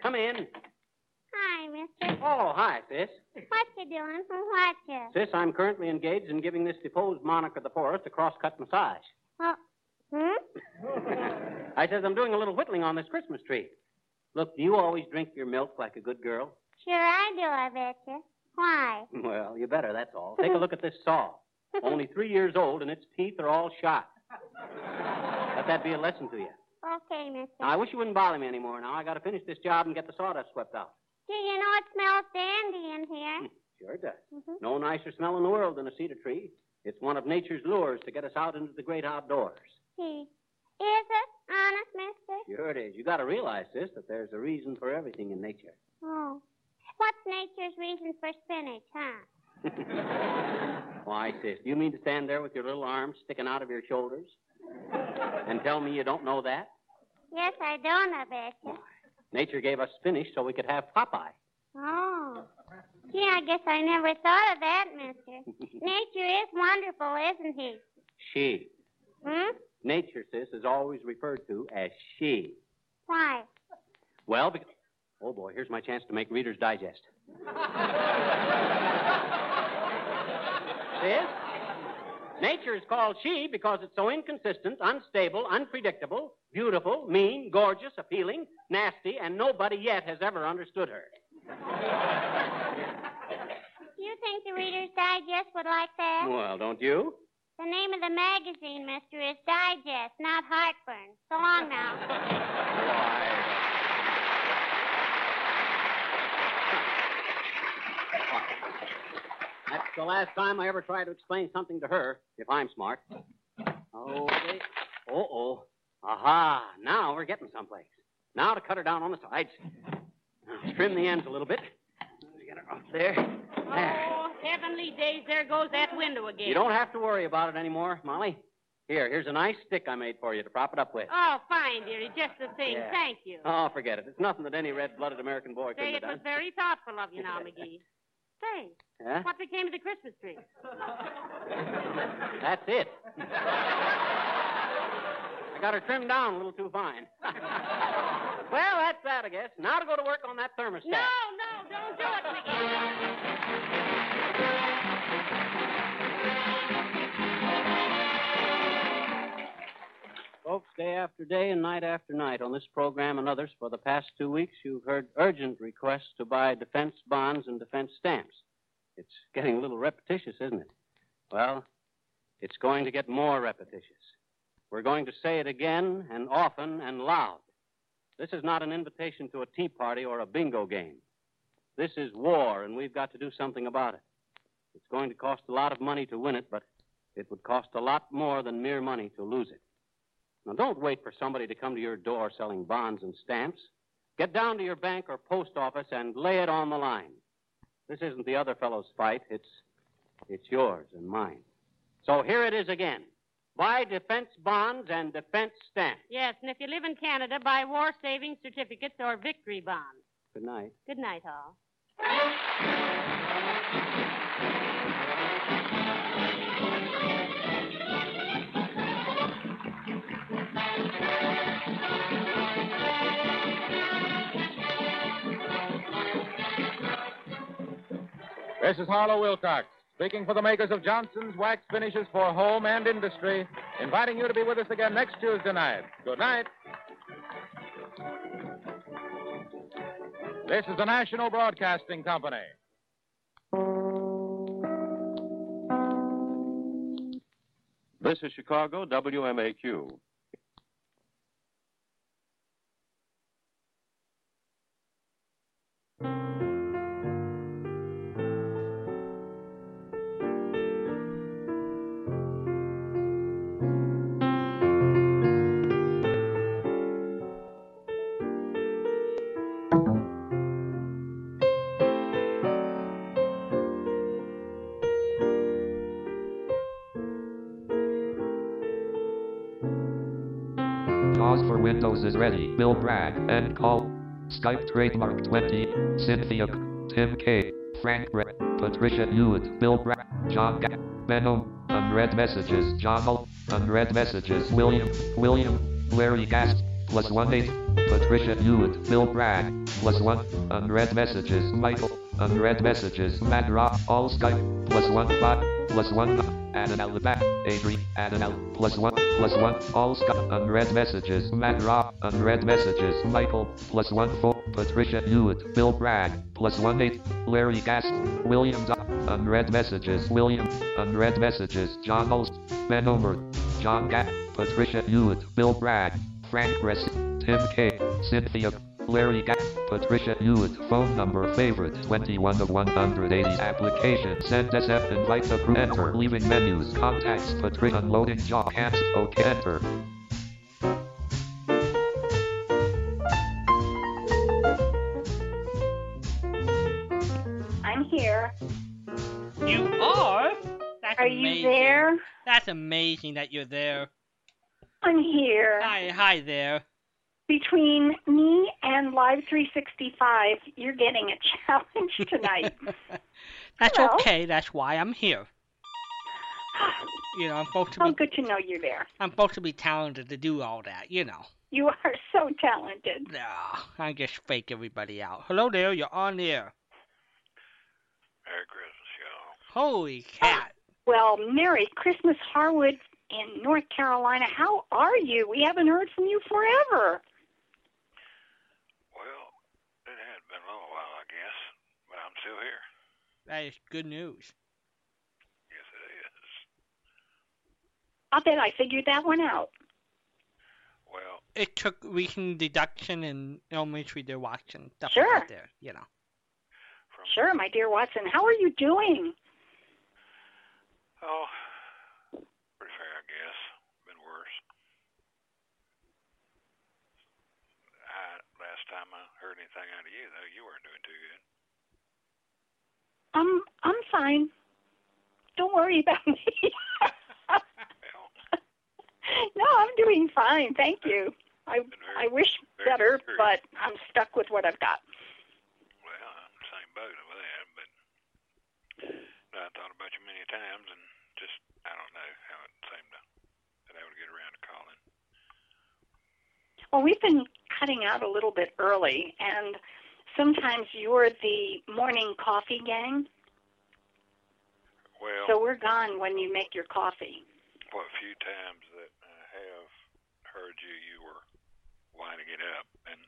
Come in.
Hi, mister.
Oh, hi, sis.
What you doing? What you?
Sis, I'm currently engaged in giving this deposed monarch of the forest a cross-cut massage.
Oh, hmm?
I says I'm doing a little whittling on this Christmas tree. Look, do you always drink your milk like a good girl?
Sure I do, I bet you. Why?
Well, you better, that's all. Take a look at this saw. Only three years old, and its teeth are all shot. Let that be a lesson to you.
Okay, mister.
Now, I wish you wouldn't bother me anymore now. I got to finish this job and get the sawdust swept out.
Do you know it smells dandy in here?
Sure it does.
Mhm.
No nicer smell in the world than a cedar tree. It's one of nature's lures to get us out into the great outdoors.
Gee. Is it? Honest, mister?
Sure it is. You got to realize this that there's a reason for everything in nature.
Oh. What's nature's reason for spinach, huh?
Why, sis, do you mean to stand there with your little arms sticking out of your shoulders and tell me you don't know that?
Yes, I don't, I bet you.
Nature gave us spinach so we could have Popeye.
Oh. Gee, I guess I never thought of that, mister. Nature is wonderful, isn't he?
She.
Hmm?
Nature, sis, is always referred to as she.
Why?
Well, because. Oh, boy, here's my chance to make Reader's Digest. Sis? Nature is called she because it's so inconsistent, unstable, unpredictable, beautiful, mean, gorgeous, appealing, nasty, and nobody yet has ever understood her.
You think the Reader's Digest would like that?
Well, don't you?
The name of the magazine, mister, is Digest, not Heartburn. So long now.
That's the last time I ever try to explain something to her, if I'm smart. Oh, they... Uh-oh. Aha. Now we're getting someplace. Now to cut her down on the sides. Now, trim the ends a little bit. Get her up there. There.
Oh, heavenly days, there goes that window again.
You don't have to worry about it anymore, Molly. Here, here's a nice stick I made for you to prop it up with.
Oh, fine, dearie. Just the thing.
Yeah.
Thank you.
Oh, forget it. It's nothing that any red-blooded American boy couldn't
it
have
was very thoughtful of you now, McGee. Say,
Huh?
what became of the Christmas tree?
That's it. Got her trimmed down a little too fine. well, that's that, I guess. Now to go to work on that thermostat.
No, no, don't do it, McGee.
Folks, day after day and night after night on this program and others for the past two weeks, you've heard urgent requests to buy defense bonds and defense stamps. It's getting a little repetitious, isn't it? Well, it's going to get more repetitious. We're going to say it again and often and loud. This is not an invitation to a tea party or a bingo game. This is war, and we've got to do something about it. It's going to cost a lot of money to win it, but it would cost a lot more than mere money to lose it. Now, don't wait for somebody to come to your door selling bonds and stamps. Get down to your bank or post office and lay it on the line. This isn't the other fellow's fight. It's, it's yours and mine. So here it is again. Buy defense bonds and defense stamps.
Yes, and if you live in Canada, buy war savings certificates or victory bonds.
Good night.
Good night, all.
This is Harlow Wilcox, speaking for the makers of Johnson's Wax Finishes for Home and Industry, inviting you to be with us again next Tuesday night. Good night. This is the National Broadcasting Company.
This is Chicago WMAQ.
Windows is ready. Bill Bragg. End call. Skype trademark 20. Cynthia. Tim K. Frank Brett. Patricia Hewitt. Bill Bragg. John Ga- Benno. Unread messages. John. Unread messages. William. William. Larry Gast. Plus one eight. Patricia Hewitt. Bill Bragg. Plus one. Unread messages. Michael. Unread messages. Matt Rock. All Skype. Plus one five. Plus one. Add an back. Adri. Add an L. Plus one. Plus one. All Skype. Unread messages. Matt Rock. Unread messages. Michael. Plus one four. Patricia Hewitt. Bill Bragg. Plus one eight. Larry Gast. William. Unread messages. William. Unread messages. John Holst. Ben Omer. John Gatt. Patricia Hewitt. Bill Bragg. Frank Ress. Tim K. Cynthia. Larry Gatt. Patricia Hewitt. Phone number favorite 21 of 180 application. Send SF invite the crew enter. Leaving menus. Contacts. Patricia unloading job. Cancel. OK enter.
I'm here.
You are? That's
Are
amazing.
you there?
That's amazing that you're there.
I'm here.
Hi, hi there.
Between me and Live 365, you're getting a challenge tonight.
That's
Hello.
okay. That's why I'm here. You know, I'm supposed to
oh,
be.
good to know you're there.
I'm supposed to be talented to do all that. You know.
You are so talented.
No, I just fake everybody out. Hello there. You're on there.
Merry Christmas, y'all.
Holy oh, cat.
Well, Merry Christmas, Harwood in North Carolina. How are you? We haven't heard from you forever.
Well, it had been a little while, I guess, but I'm still here.
That is good news.
Yes, it is.
I'll bet I figured that one out.
Well,
It took recent deduction and elementary their watch and stuff
Sure.
like there. You know.
Sure, my dear Watson. How are you doing?
oh, pretty fair, I guess. Been worse. I, last time I heard anything out of you, though, you weren't doing too good.
I'm I'm fine. Don't worry about me. no, I'm doing fine. Thank you. I I wish better, but I'm stuck with what I've got.
Well, I'm the same boat over there, but I thought about you many times and just, I don't know how it seemed to, that I would get around to calling.
Well, we've been cutting out a little bit early, and sometimes you're the morning coffee gang,
Well,
so we're gone when you make your coffee.
what few times that I have heard you, you were winding it up, and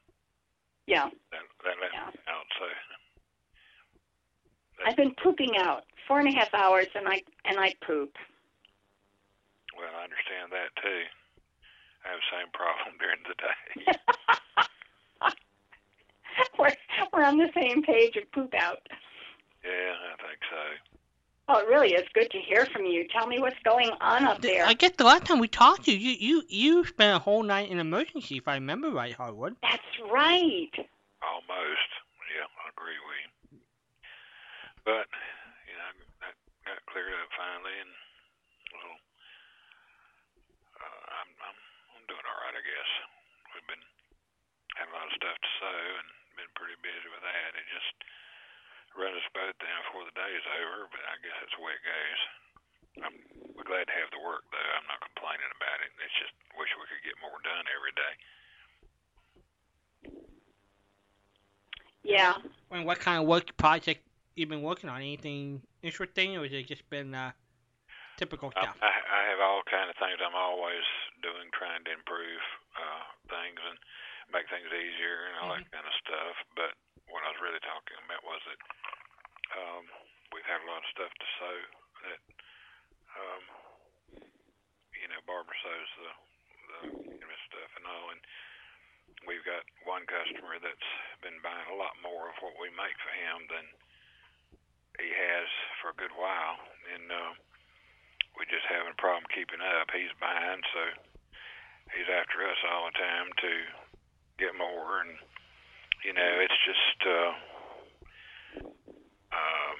Yeah,
that that let me out. So
I've been pooping out four and a half hours, and I and I poop.
well, I understand that too. I have the same problem during the day.
we're we're on the same page of poop out.
Yeah, I think so.
Oh, it really is good to hear from you. Tell me what's going on up there.
I guess the last time we talked to you, you you, you spent a whole night in emergency, if I remember right, Harwood.
That's right.
Almost. Yeah, I agree with you. But you know, that got cleared up finally, and well, uh, I'm I'm I'm doing all right, I guess. We've been had a lot of stuff to sew and pretty busy with that. It just run us both down before the day is over, but I guess that's the way it goes. I'm we're glad to have the work though. I'm not complaining about it. It's just wish we could get more done every day.
Yeah.
I mean, what kind of work project you been working on? Anything interesting, or has it just been uh, typical stuff?
I, I, I have all kind of things. I'm always doing, trying to improve uh, things, and make things easier and all that kind of stuff. But what I was really talking about was that um, we've had a lot of stuff to sew that, um, you know, Barbara sews the the know, stuff and all, and we've got one customer that's been buying a lot more of what we make for him than he has for a good while, and uh, we just having a problem keeping up. He's buying, so he's after us all the time to get more, and you know, it's just uh, um,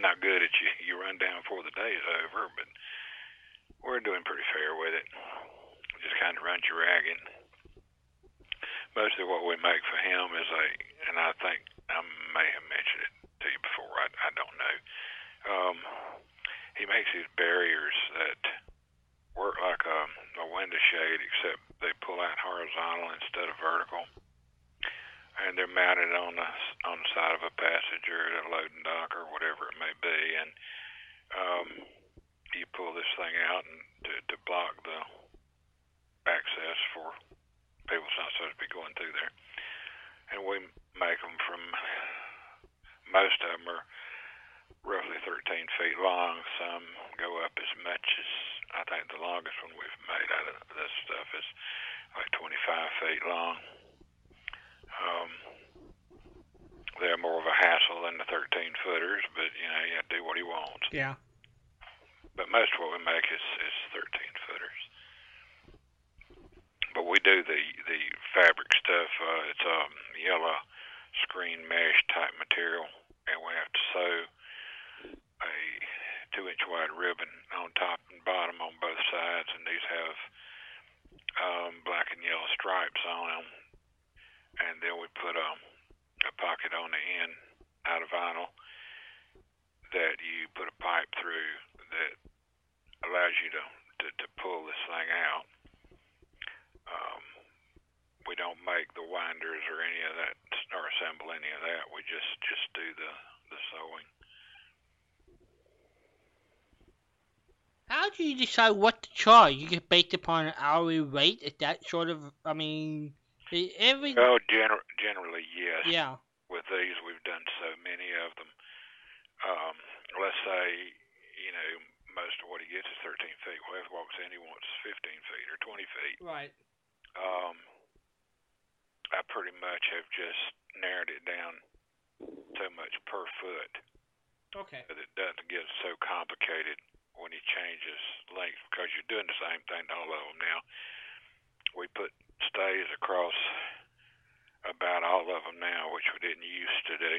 not good that you you run down before the day is over, but we're doing pretty fair with it. Just kind of runs you ragged. Most of what we make for him is a, and I think I may have mentioned it to you before. I I don't know. Um, he makes these barriers that work like a, a window shade, except they pull out horizontal instead of vertical, and they're mounted on the on the side of a passenger at a loading dock or whatever it may be, and um, you pull this thing out and to, to block the access for people that's not supposed to be going through there, and we make them from most of them are roughly 13 feet long. Some go up as much as I think the longest one we've made out of this stuff is like 25 feet long. Um, they're more of a hassle than the 13 footers, but you know you have to do what he wants.
Yeah.
But most of what we make is is 13 footers. But we do the the fabric stuff. Uh, it's a um, yellow screen mesh type material, and we have to sew a two inch wide ribbon on top and bottom on both sides, and these have um, black and yellow stripes on them. And then we put a, a pocket on the end out of vinyl that you put a pipe through that allows you to, to, to pull this thing out. Um, we don't make the winders or any of that or assemble any of that. We just just do the the sewing.
How do you decide what to charge? You get based upon an hourly rate? Is that sort of? I mean, every
Oh, gener- generally yes.
yeah.
With these, we've done so many of them. Um, let's say, you know, most of what he gets is 13 feet. Well, if he walks in, he wants 15 feet or 20 feet.
Right.
Um, I pretty much have just narrowed it down so much per foot
Okay.
that it doesn't get so complicated when he changes length because you're doing the same thing to all of them now. We put stays across about all of them now, which we didn't used to do.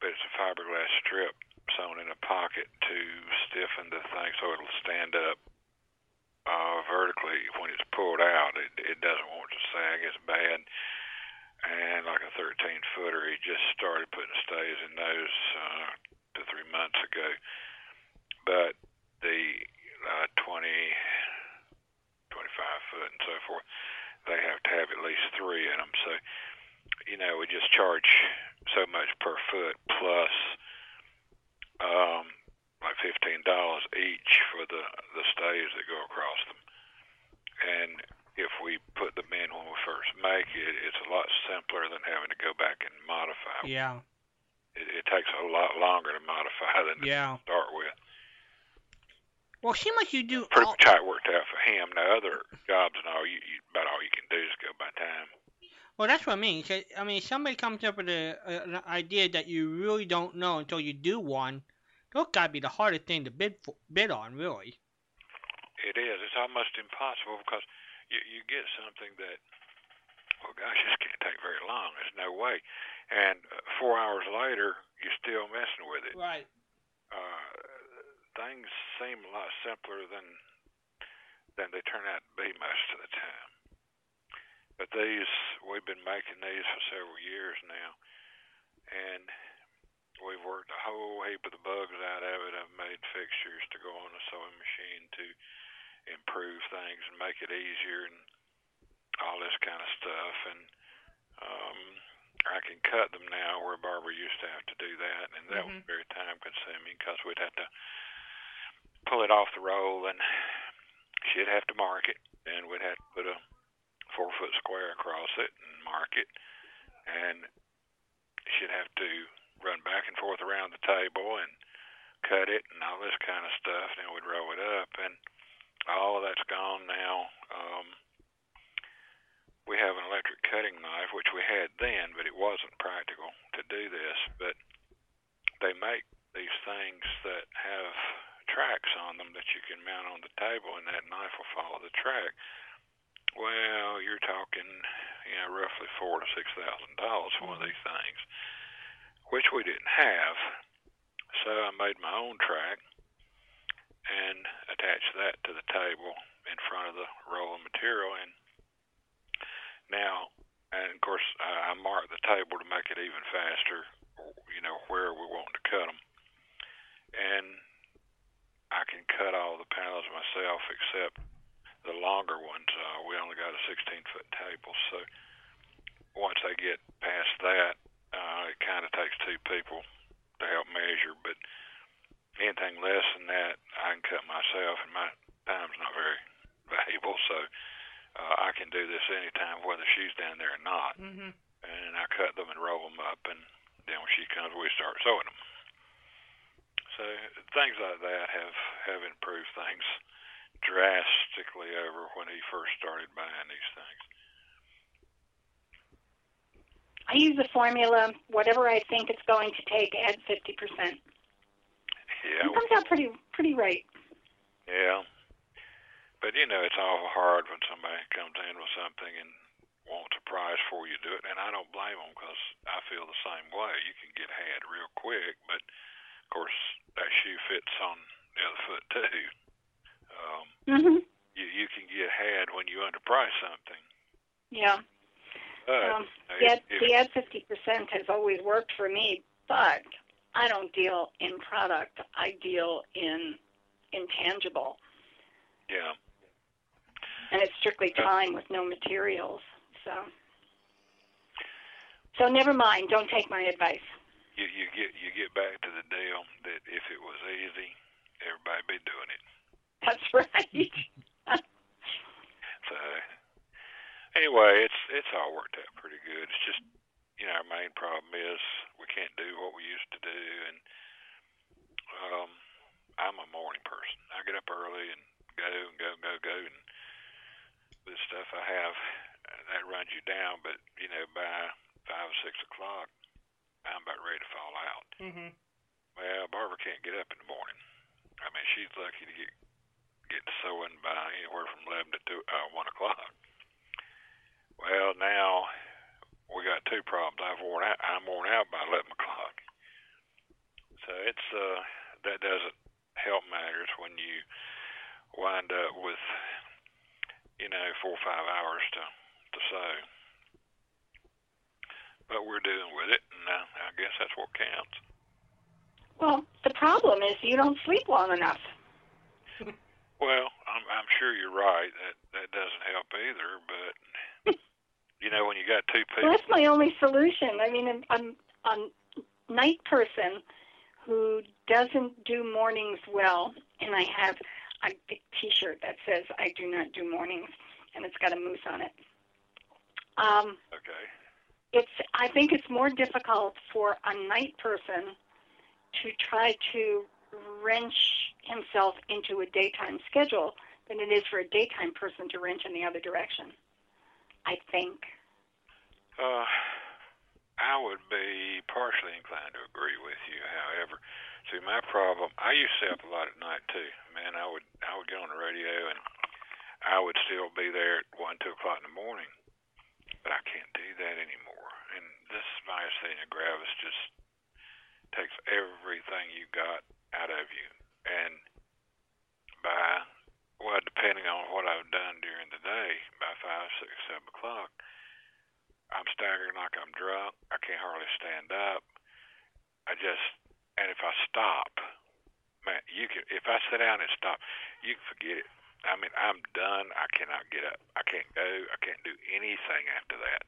But it's a fiberglass strip sewn in a pocket to stiffen the thing so it'll stand up uh, vertically when it's pulled out. It, it doesn't want to sag as bad. And like a 13 footer, he just started putting stays in those uh, two, three months ago. But the uh, 20, 25 foot and so forth, they have to have at least three in them. So, you know, we just charge so much per foot plus um, like fifteen dollars each for the the stays that go across them. And if we put them in when we first make it, it's a lot simpler than having to go back and modify.
Yeah.
It, it takes a lot longer to modify than
Yeah.
to start with.
Well, it seems like you do.
Pretty
all-
much how it worked out for him. Now other jobs and all, you, you about all you can do is go by time.
Well, that's what I mean. I mean, somebody comes up with a, a, an idea that you really don't know until you do one. Those gotta be the hardest thing to bid for, bid on, really.
It is. It's almost impossible because you you get something that, well, gosh, this can't take very long. There's no way. And uh, four hours later, you're still messing with it.
Right.
Uh, things seem a lot simpler than than they turn out to be most of the time. But these, we've been making these for several years now, and we've worked a whole heap of the bugs out of it. I've made fixtures to go on a sewing machine to improve things and make it easier and all this kind of stuff. And um, I can cut them now where Barbara used to have to do that, and that was very time consuming because we'd have to pull it off the roll and she'd have to mark it, and we'd have to put a four foot square across it and mark it, and she'd have to run back and forth around the table and cut it and all this kind of stuff. Then we'd roll it up, and all of that's gone now. Um, we have an electric cutting knife, which we had then, but it wasn't practical to do this. But they make these things that have tracks on them that you can mount on the table, and that knife will follow the track. Well, you're talking, you know, roughly four to six thousand dollars for one of these things, which we didn't have. So I made my own track and attached that to the table in front of the roll of material, and now, and of course, I I marked the table to make it even faster. You know where we want to cut them, and I can cut all the panels myself except the longer ones. Uh, we only got a 16 foot table, so once they get past that, uh, it kind of takes two people to help measure. But anything less than that, I can cut myself, and my time's not very valuable, so uh, I can do this anytime, whether she's down there or not.
Mm-hmm.
And I cut them and roll them up, and then when she comes, we start sewing them. So things like that have have improved things drastically over when he first started buying these things.
I use a formula. Whatever I think it's going to take, add fifty percent.
Yeah,
It comes out pretty pretty right.
yeah. But you know, it's awful hard when somebody comes in with something and wants a price before you do it, and I don't blame them because I feel the same way. You can get had real quick, but of course that shoe fits on the other foot too. Um,
Mhm.
you you can get had when you underprice something.
Yeah.
But
Um,
if,
the ad fifty percent has always worked for me, but I don't deal in product. I deal in intangible,
yeah,
and it's strictly time with no materials. So, so never mind. Don't take my advice.
You you get you get back to the deal that if it was easy, everybody would be doing it.
That's right.
So anyway, it's it's all worked out pretty good. It's just you know our main problem is we can't do what we used to do, and um, I'm a morning person. I get up early and go and go and go go, and the stuff I have that runs you down. But you know by five or six o'clock, I'm about ready to fall out.
Mm-hmm.
Well, Barbara can't get up in the morning. I mean, she's lucky to get get sewing by anywhere from eleven to two, uh, one o'clock. Well, now we got two problems. I've worn out. I'm worn out by eleven o'clock. So it's uh that doesn't help matters when you wind up with you know four or five hours to to sew. But we're dealing with it, and uh, I guess that's what counts.
well, the problem is you don't sleep long enough.
Well, I'm I'm sure you're right. That that doesn't help either. But you know, when you got two
Well,
people,
that's my only solution. I mean, I'm I'm a night person who doesn't do mornings well, and I have a big T-shirt that says I do not do mornings, and it's got a moose on it. Um,
okay,
it's I think it's more difficult for a night person to try to wrench himself into a daytime schedule than it is for a daytime person to wrench in the other direction. I think.
uh, I would be partially inclined to agree with you. However, see, my problem, I used to stay up a lot at night too. Man, I would I would get on the radio and I would still be there at one, two o'clock in the morning. But I can't do that anymore. This myasthenia gravis just takes everything you got out of you. And by well, depending on what I've done during the day, by five, six, seven o'clock, I'm staggering like I'm drunk. I can't hardly stand up. I just, and if I stop, man, you can. If I sit down and stop, you can forget it. I mean, I'm done. I cannot get up. I can't go. I can't do anything after that.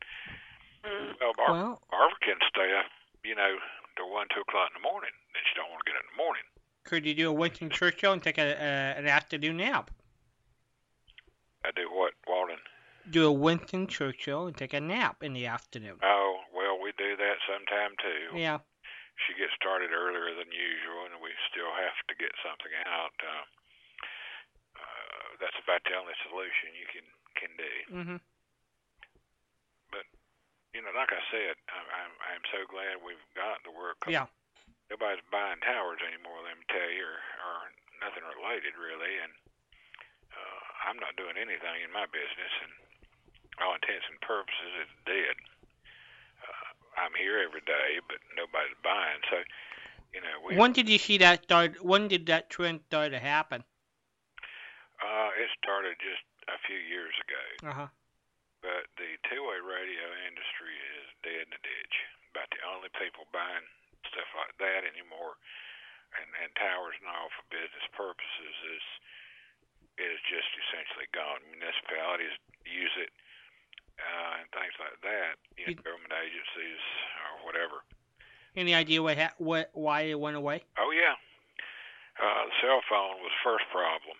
Well, Bar-
Well-
Barbara can stay up, you know, till one, two o'clock in the morning. Then she don't want to get up in the morning.
Could you do a Winston Churchill and take a, uh, an afternoon nap?
I do what, Walden?
Do a Winston Churchill and take a nap in the afternoon.
Oh, well, we do that sometime too.
Yeah.
She gets started earlier than usual, and we still have to get something out. Uh, uh, that's about the only solution you can can do.
Mhm.
You know, like I said, I'm I'm, I'm so glad we've got the work.
Yeah.
Nobody's buying towers anymore. Let me tell you, or, or nothing related really, and uh, I'm not doing anything in my business, and all intents and purposes, it's dead. Uh, I'm here every day, but nobody's buying. So, you know, we
When did you see that start? When did that trend start to happen?
uh, it started just a few years ago.
Uh huh.
But the two-way radio industry is dead in the ditch. About the only people buying stuff like that anymore, and and towers and all for business purposes is is just essentially gone. Municipalities use it uh, and things like that. You know, government agencies or whatever.
Any idea what, ha- what why it went away?
Oh yeah, uh, the cell phone was the first problem.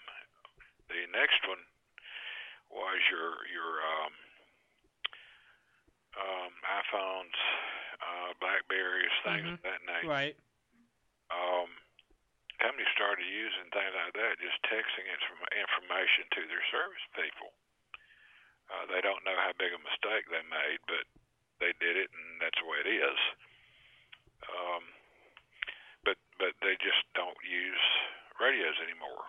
The next one was your your um, um, iPhones, uh, Blackberries, things
Mhm.
of that nature.
Right.
Um, companies started using things like that, just texting it from information to their service people. Uh, they don't know how big a mistake they made, but they did it, and that's the way it is. Um, but but they just don't use radios anymore.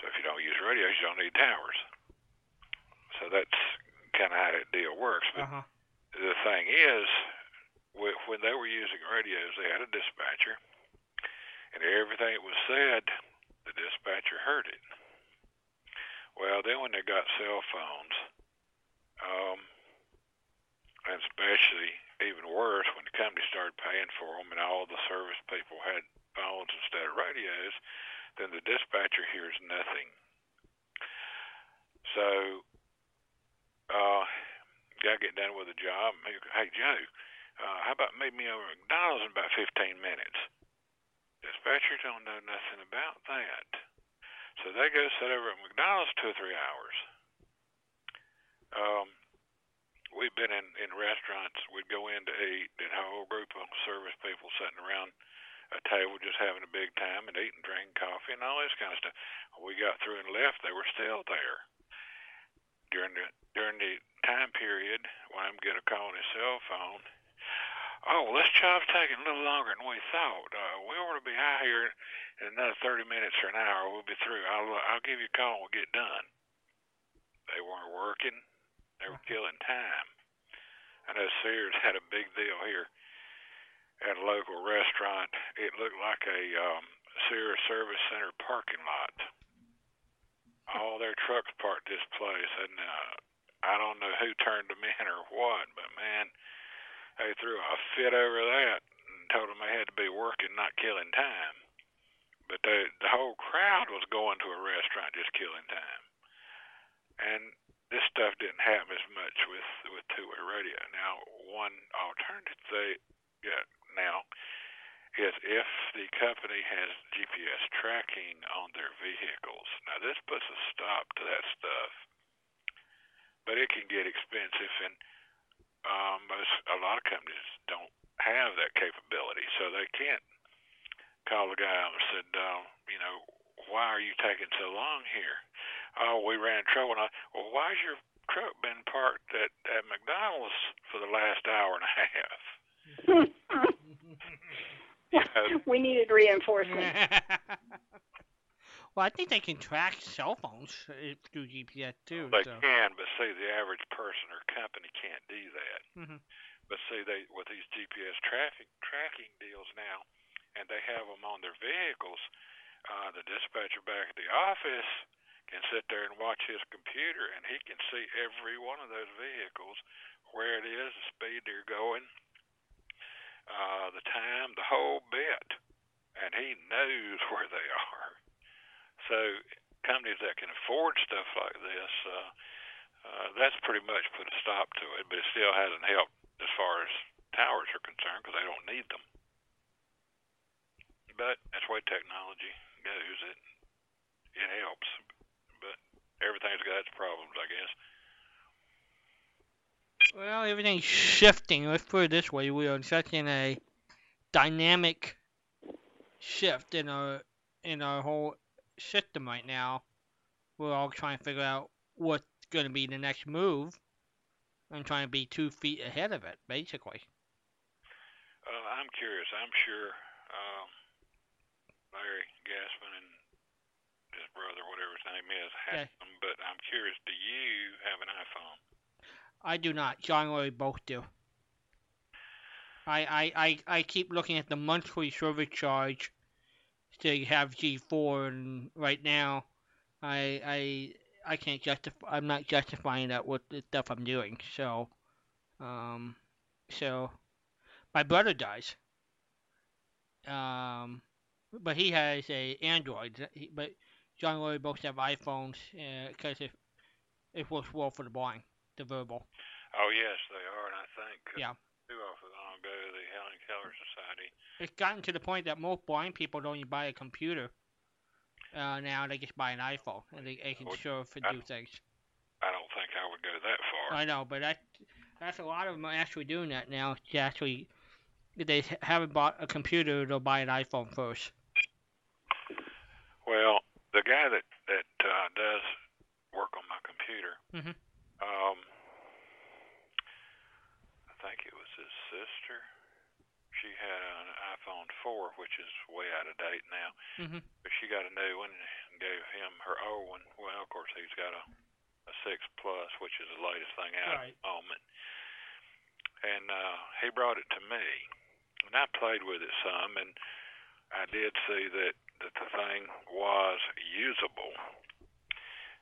So if you don't use radios, you don't need towers. So that's kind of how that deal works. But
Uh huh.
The thing is, when they were using radios, they had a dispatcher, and everything that was said, the dispatcher heard it. Well, then when they got cell phones, um, and especially even worse when the company started paying for them and all the service people had phones instead of radios, then the dispatcher hears nothing. So, uh, guy get done with the job. he- Hey Joe, uh, how about meet me over at McDonald's in about 15 minutes? Dispatcher don't know nothing about that. So they go sit over at McDonald's two or three hours. Um, we've been in, in restaurants, we'd go in to eat, and a whole group of service people sitting around a table just having a big time and eating, drinking coffee and all this kind of stuff. When we got through and left, they were still there. During the during the time period when I'm get a call on his cell phone, oh, well, this job's taking a little longer than we thought. Uh, we ought to be out here in another 30 minutes or an hour. We'll be through. I'll I'll give you a call when we get done. They weren't working. They were killing time. I know Sears had a big deal here at a local restaurant. It looked like a um, Sears Service Center parking lot. All their trucks parked this place, and uh, I don't know who turned them in or what, but man, they threw a fit over that and told them they had to be working, not killing time. But they, the whole crowd was going to a restaurant just killing time, and this stuff didn't happen as much with with two-way radio. Now, one alternative they yeah, now is if the company has GPS tracking on their vehicles. Now, this puts a stop to that stuff, but it can get expensive, and um, most a lot of companies don't have that capability, so they can't call the guy up and said, uh, you know, why are you taking so long here? Oh, we ran in trouble. And I, well, why's your truck been parked at, at McDonald's for the last hour and a half?
we needed reinforcement.
well, I think they can track cell phones uh, through GPS too.
They
so.
can, but see, the average person or company can't do that.
Mhm.
But see, they with these GPS traffic tracking deals now, and they have them on their vehicles. Uh, the dispatcher back at the office can sit there and watch his computer, and he can see every one of those vehicles, where it is, the speed they're going, uh, the time, the whole bit, and he knows where they are. So companies that can afford stuff like this, uh, uh, that's pretty much put a stop to it. But it still hasn't helped as far as towers are concerned because they don't need them. But that's way technology goes. It it helps, but everything's got its problems, I guess.
Well, everything's shifting. Let's put it this way: we are in such in a dynamic shift in our in our whole system right now. We're all trying to figure out what's going to be the next move and trying to be two feet ahead of it, basically.
Uh, I'm curious. I'm sure um, Larry Gassman and his brother, whatever his name is, have
Okay.
them. But I'm curious. Do you have an iPhone?
I do not. John and Larry both do. I, I, I, I keep looking at the monthly service charge to have G4, and right now, I I I can't justify. I'm not justifying that with the stuff I'm doing. So, um, so my brother does. Um, but he has a Android. But John and Larry both have iPhones because it it works well for the blind, the verbal.
Oh yes, they are, and I think uh, Too often long ago the Helen Keller Society.
It's gotten to the point that most blind people don't even buy a computer. Uh, now they just buy an iPhone and they, they can
Well, I-
do things.
I don't think I would go that far.
I know, but that that's a lot of them are actually doing that now. To actually, if they haven't bought a computer, they'll buy an iPhone first.
Well, the guy that that uh, does work on my computer,
Mhm.
um, I think it was his sister. She had an iPhone 4, which is way out of date now.
Mhm.
But she got a new one and gave him her old one. Well, of course, he's got a a 6 Plus, which is the latest thing out
Right.
at the moment. And uh, he brought it to me, and I played with it some, and I did see that that the thing was usable.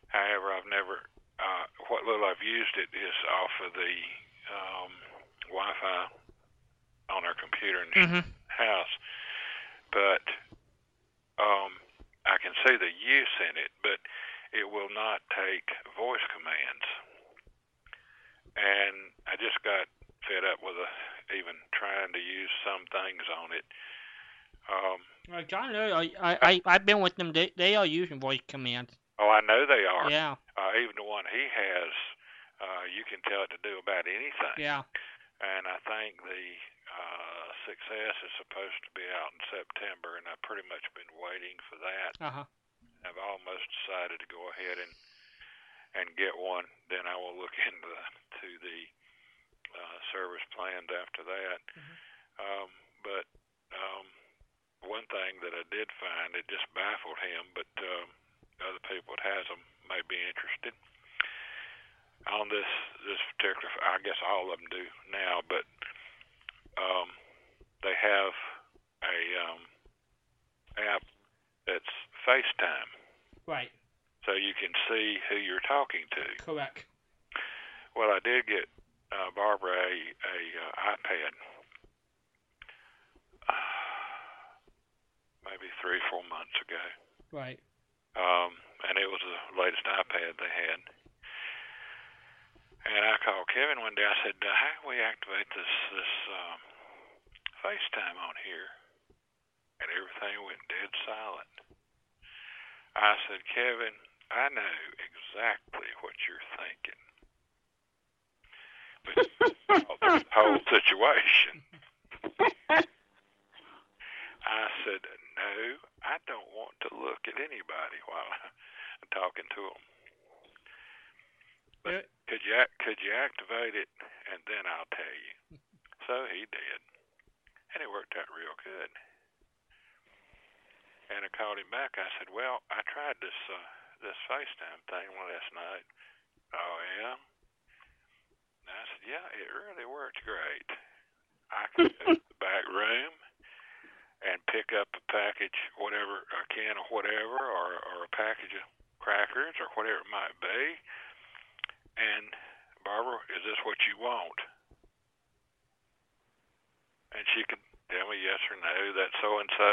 However, I've never. Uh, what little I've used it is off of the um, Wi-Fi on our computer in the
Mhm.
house, but um, I can see the use in it, but it will not take voice commands. And I just got fed up with uh even trying to use some things on it. Um,
Well, John, and Larry, I I I've been with them. They they are using voice commands.
oh, I know they are.
Yeah.
Uh, even the one he has, uh, you can tell it to do about anything.
Yeah.
And I think the uh, 6S is supposed to be out in September, and I've pretty much been waiting for that.
Uh huh.
I've almost decided to go ahead and and get one. Then I will look into the, to the uh, service plans after that. Um, but um, one thing that I did find it just baffled him, but um, other people that has them may be interested. On this this particular, I guess all of them do now, but um, they have a um, app that's FaceTime,
Right.
so you can see who you're talking to.
Correct.
Well, I did get uh, Barbara a a uh, iPad, maybe three four months ago,
Right.
um, and it was the latest iPad they had. And I called Kevin one day. I said, uh, "How can we activate this this um, FaceTime on here?" And everything went dead silent. I said, "Kevin, I know exactly what you're thinking." But the whole situation. I said, "No, I don't want to look at anybody while I'm talking to them." Could you could you activate it, and then I'll tell you. So he did, and it worked out real good. And I called him back. I said, "Well, I tried this uh, this FaceTime thing last night." Oh yeah. And I said, "Yeah, it really worked great. I could go to the back room and pick up a package, whatever, a can of whatever, or or a package of crackers, or whatever it might be. And Barbara, is this what you want? And she could tell me yes or no. that so and so.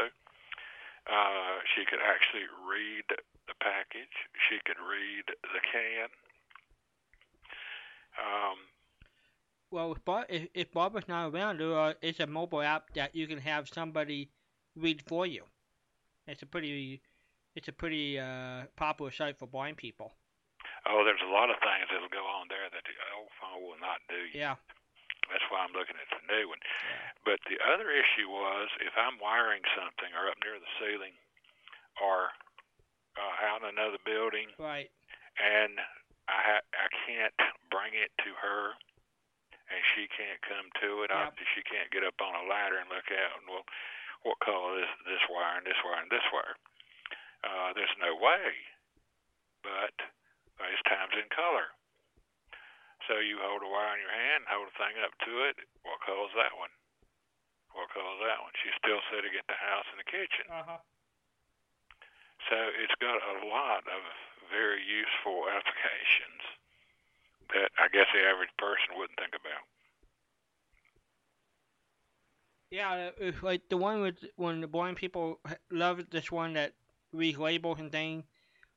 Uh, she could actually read the package. She could read the can. Um,
Well, if, Bar- if, if Barbara's not around, there a mobile app that you can have somebody read for you. It's a pretty, it's a pretty uh, popular site for blind people.
Oh, there's a lot of things that'll go on there that the old phone will not do.
Yeah.
That's why I'm looking at the new one. But the other issue was if I'm wiring something or up near the ceiling or uh, out in another building
Right.
and I ha- I can't bring it to her and she can't come to it. I, she can't get up on a ladder and look out and well, what color is this wire and this wire and this wire? Uh, there's no way. But there's times in color. So you hold a wire in your hand, hold a thing up to it. What color's that one? What color's that one? She's still sitting at the house in the kitchen.
Uh huh.
So it's got a lot of very useful applications that I guess the average person wouldn't think about.
Yeah, it's like the one with when the blind people love this one that reads labels and things.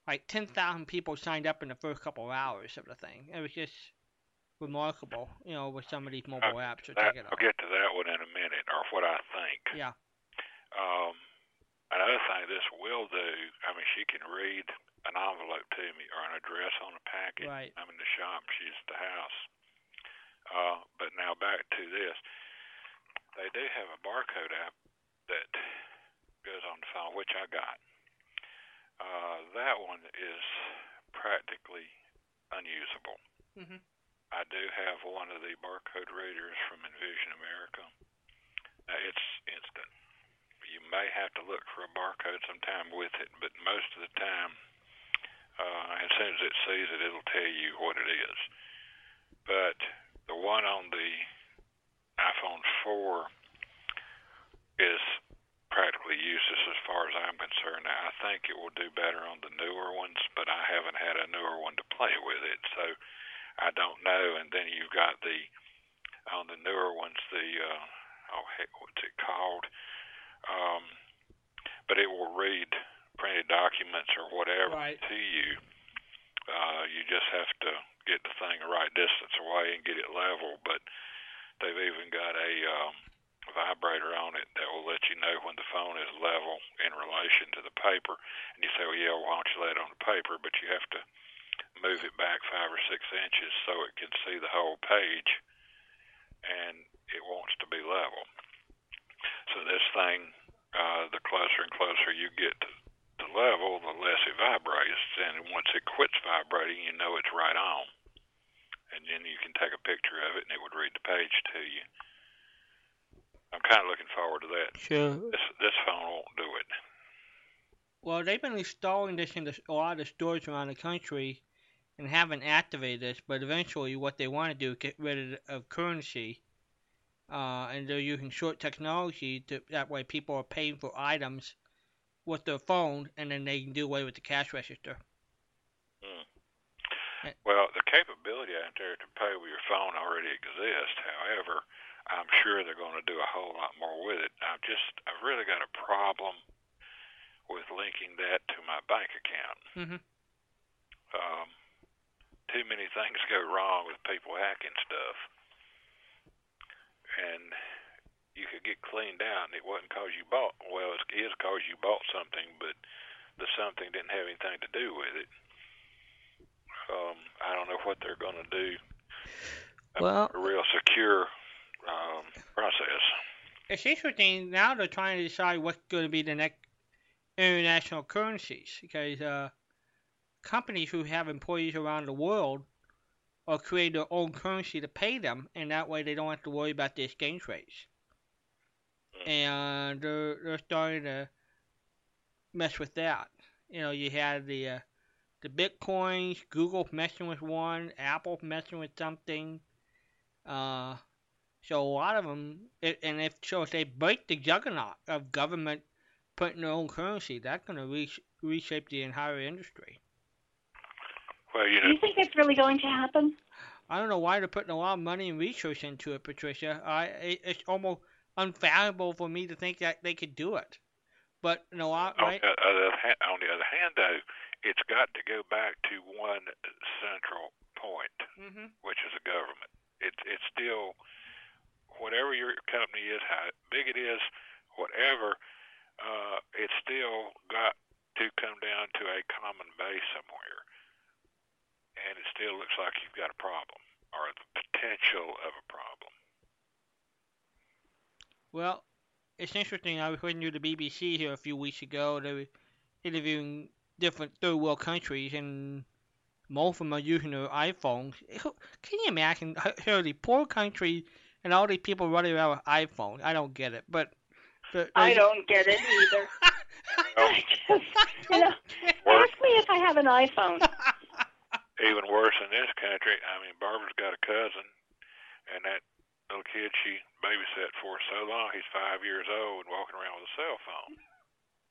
Like ten thousand people signed up in the first couple of hours of the thing. It was just remarkable, you know, with some of these mobile apps. So
That,
check it
I'll get to that one in a minute, or what I think.
Yeah.
Um, another thing this will do, I mean, she can read an envelope to me or an address on a packet.
Right.
I'm in the shop, she's at the house. Uh, but now back to this. They do have a barcode app that goes on the phone, which I got. Uh, that one is practically unusable.
Mhm.
I do have one of the barcode readers from Envision America. Now, it's instant. You may have to look for a barcode sometime with it, but most of the time, uh, as soon as it sees it, it'll tell you what it is. But the one on the iPhone 4 is practically useless as far as I'm concerned. Now, I think it will do better on the newer ones, but I haven't had a newer one to play with it, so I don't know. And then you've got the on the newer ones, the uh, oh heck, what's it called? Um, but it will read printed documents or whatever
Right.
to you. Uh, you just have to get the thing the right distance away and get it level. But they've even got a um, vibrator on it that will let you know when the phone is level in relation to the paper. And you say, well, yeah, why don't you lay it on the paper? But you have to move it back five or six inches so it can see the whole page, and it wants to be level. So this thing, uh, the closer and closer you get to the level, the less it vibrates, and once it quits vibrating, you know it's right on. And then you can take a picture of it, and it would read the page to you. I'm kind of looking forward to that.
Sure.
This this phone won't do it.
Well, they've been installing this in the, a lot of stores around the country and haven't activated this, but eventually what they want to do is get rid of, of currency. Uh, and they're using short technology to that way people are paying for items with their phone and then they can do away with the cash register.
Well, the capability out there to pay with your phone already exists. However, I'm sure they're going to do a whole lot more with it. I've just, I've really got a problem with linking that to my bank account.
Mm-hmm.
Um, too many things go wrong with people hacking stuff, and you could get cleaned out, and it wasn't cause you bought. Well, it is cause you bought something, but the something didn't have anything to do with it. Um, I don't know what they're going to do.
Well,
A real secure um, process.
It's interesting now they're trying to decide what's going to be the next international currencies because uh, companies who have employees around the world are creating their own currency to pay them, and that way they don't have to worry about the exchange rates. And they're, they're starting to mess with that. You know, you had the uh, the bitcoins, Google messing with one, Apple messing with something. Uh, so a lot of them, and if so, if they break the juggernaut of government putting their own currency, that's going to re- reshape the entire industry.
Well, you know.
Do you think that's really going to happen?
I don't know why they're putting a lot of money and research into it, Patricia. I it, it's almost unfathomable for me to think that they could do it. But in a lot,
On
right?
the other hand, on the other hand, though, it's got to go back to one central point,
Mm-hmm.
which is a government. It's it's still whatever your company is, how big it is, whatever. Uh, it's still got to come down to a common base somewhere, and it still looks like you've got a problem or the potential of a problem.
Well, it's interesting. I was listening to the BBC here a few weeks ago. They were interviewing different third world countries, and most of them are using their iPhones. Can you imagine here the poor country and all these people running around with iPhones? I don't get it, but the,
I don't get it either. I just, you know, ask me if I have an iPhone.
Even worse in this country, I mean, Barbara's got a cousin, and that little kid she babysat for so long, he's five years old and walking around with a cell phone.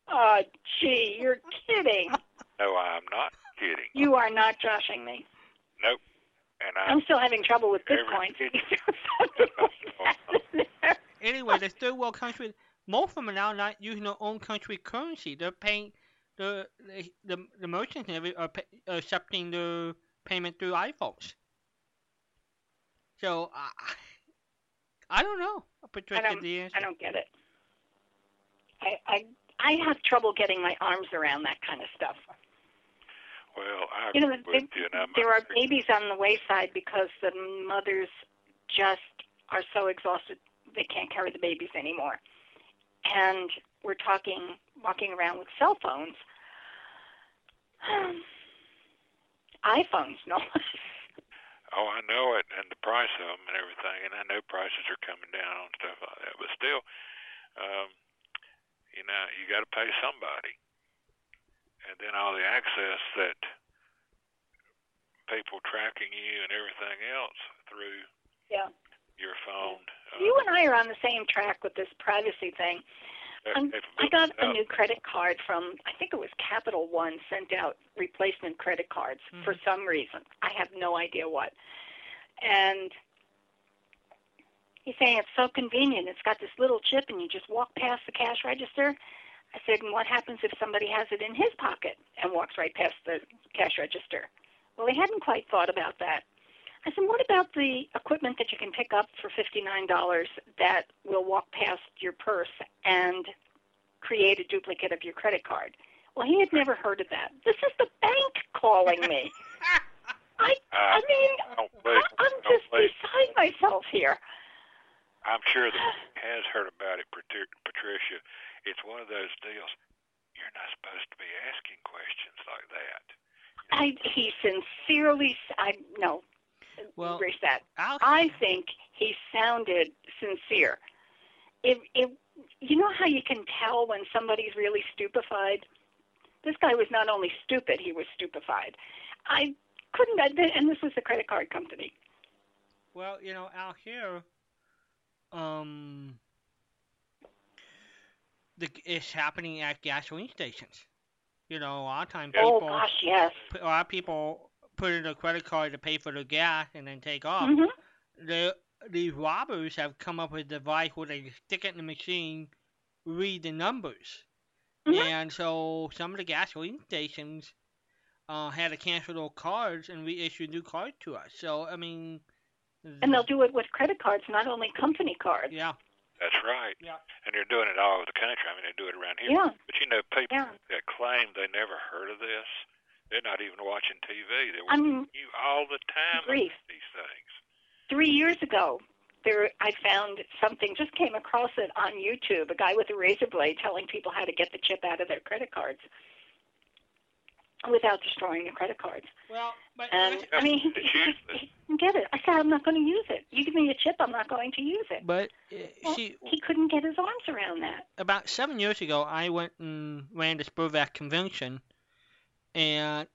Oh, gee, you're kidding.
No, I'm not kidding.
You are not joshing me.
Nope. And I,
I'm still having trouble with
Every
Bitcoin.
anyway, the third world country, most of them are now not using their own country currency. They're paying the the the, the merchants and every- are pay, accepting the payment through iPhones. So I I don't know,
I don't,
the answer.
I don't get it. I, I I have trouble getting my arms around that kind of stuff.
Well, I
You know, they-
you,
There are babies on the wayside because the mothers just are so exhausted they can't carry the babies anymore. And we're talking walking around with cell phones. iPhones, no.
Oh, I know it, and the price of them and everything, and I know prices are coming down on stuff like that. But still, um, you know, you got to pay somebody, and then all the access that people tracking you and everything else through
yeah.
your phone. Uh,
You and I are on the same track with this privacy thing. Um, I got a new credit card from, I think it was Capital One, sent out replacement credit cards for some reason. I have no idea what. And he's saying it's so convenient. It's got this little chip, and you just walk past the cash register. I said, and what happens if somebody has it in his pocket and walks right past the cash register? Well, he hadn't quite thought about that. I said, what about the equipment that you can pick up for $59 that will walk past your purse and create a duplicate of your credit card? Well, he had never heard of that. This is the bank calling me. I, uh, I mean,
don't
I'm
don't
just
believe.
beside myself here.
I'm sure that he has heard about it, Patricia. It's one of those deals. You're not supposed to be asking questions like that.
I, he sincerely, s- I no,
Well,
erase that.
I'll-
I think he sounded sincere. If, it, you know how you can tell when somebody's really stupefied. This guy was not only stupid; he was stupefied. I couldn't, admit, and this was the credit card company.
Well, you know, out here, um, the it's happening at gasoline stations. You know, a lot of times
Oh
people,
gosh, yes.
a lot of people put in a credit card to pay for their gas and then take off.
Mhm.
The these robbers have come up with a device where they stick it in the machine, read the numbers,
Mhm.
and so some of the gasoline stations uh, had to cancel their cards and reissue new cards to us. So I mean,
And they'll do it with credit cards, not only company cards.
yeah.
That's right.
Yeah.
And they're doing it all over the country. I mean, they do it around here.
Yeah.
But you know, people
Yeah.
that claim they never heard of this, they're not even watching TV. They're watching you all the time
grief.
these things.
three years ago there i found something just came across it on youtube a guy with a razor blade telling people how to get the chip out of their credit cards without destroying the credit cards.
Well, but
and i mean he, he, he didn't get it. I said i'm not going to use it. You give me a chip i'm not going to use it.
But uh,
well,
see,
he couldn't get his arms around that.
About seven years ago, I went and ran the SPERDVAC convention, and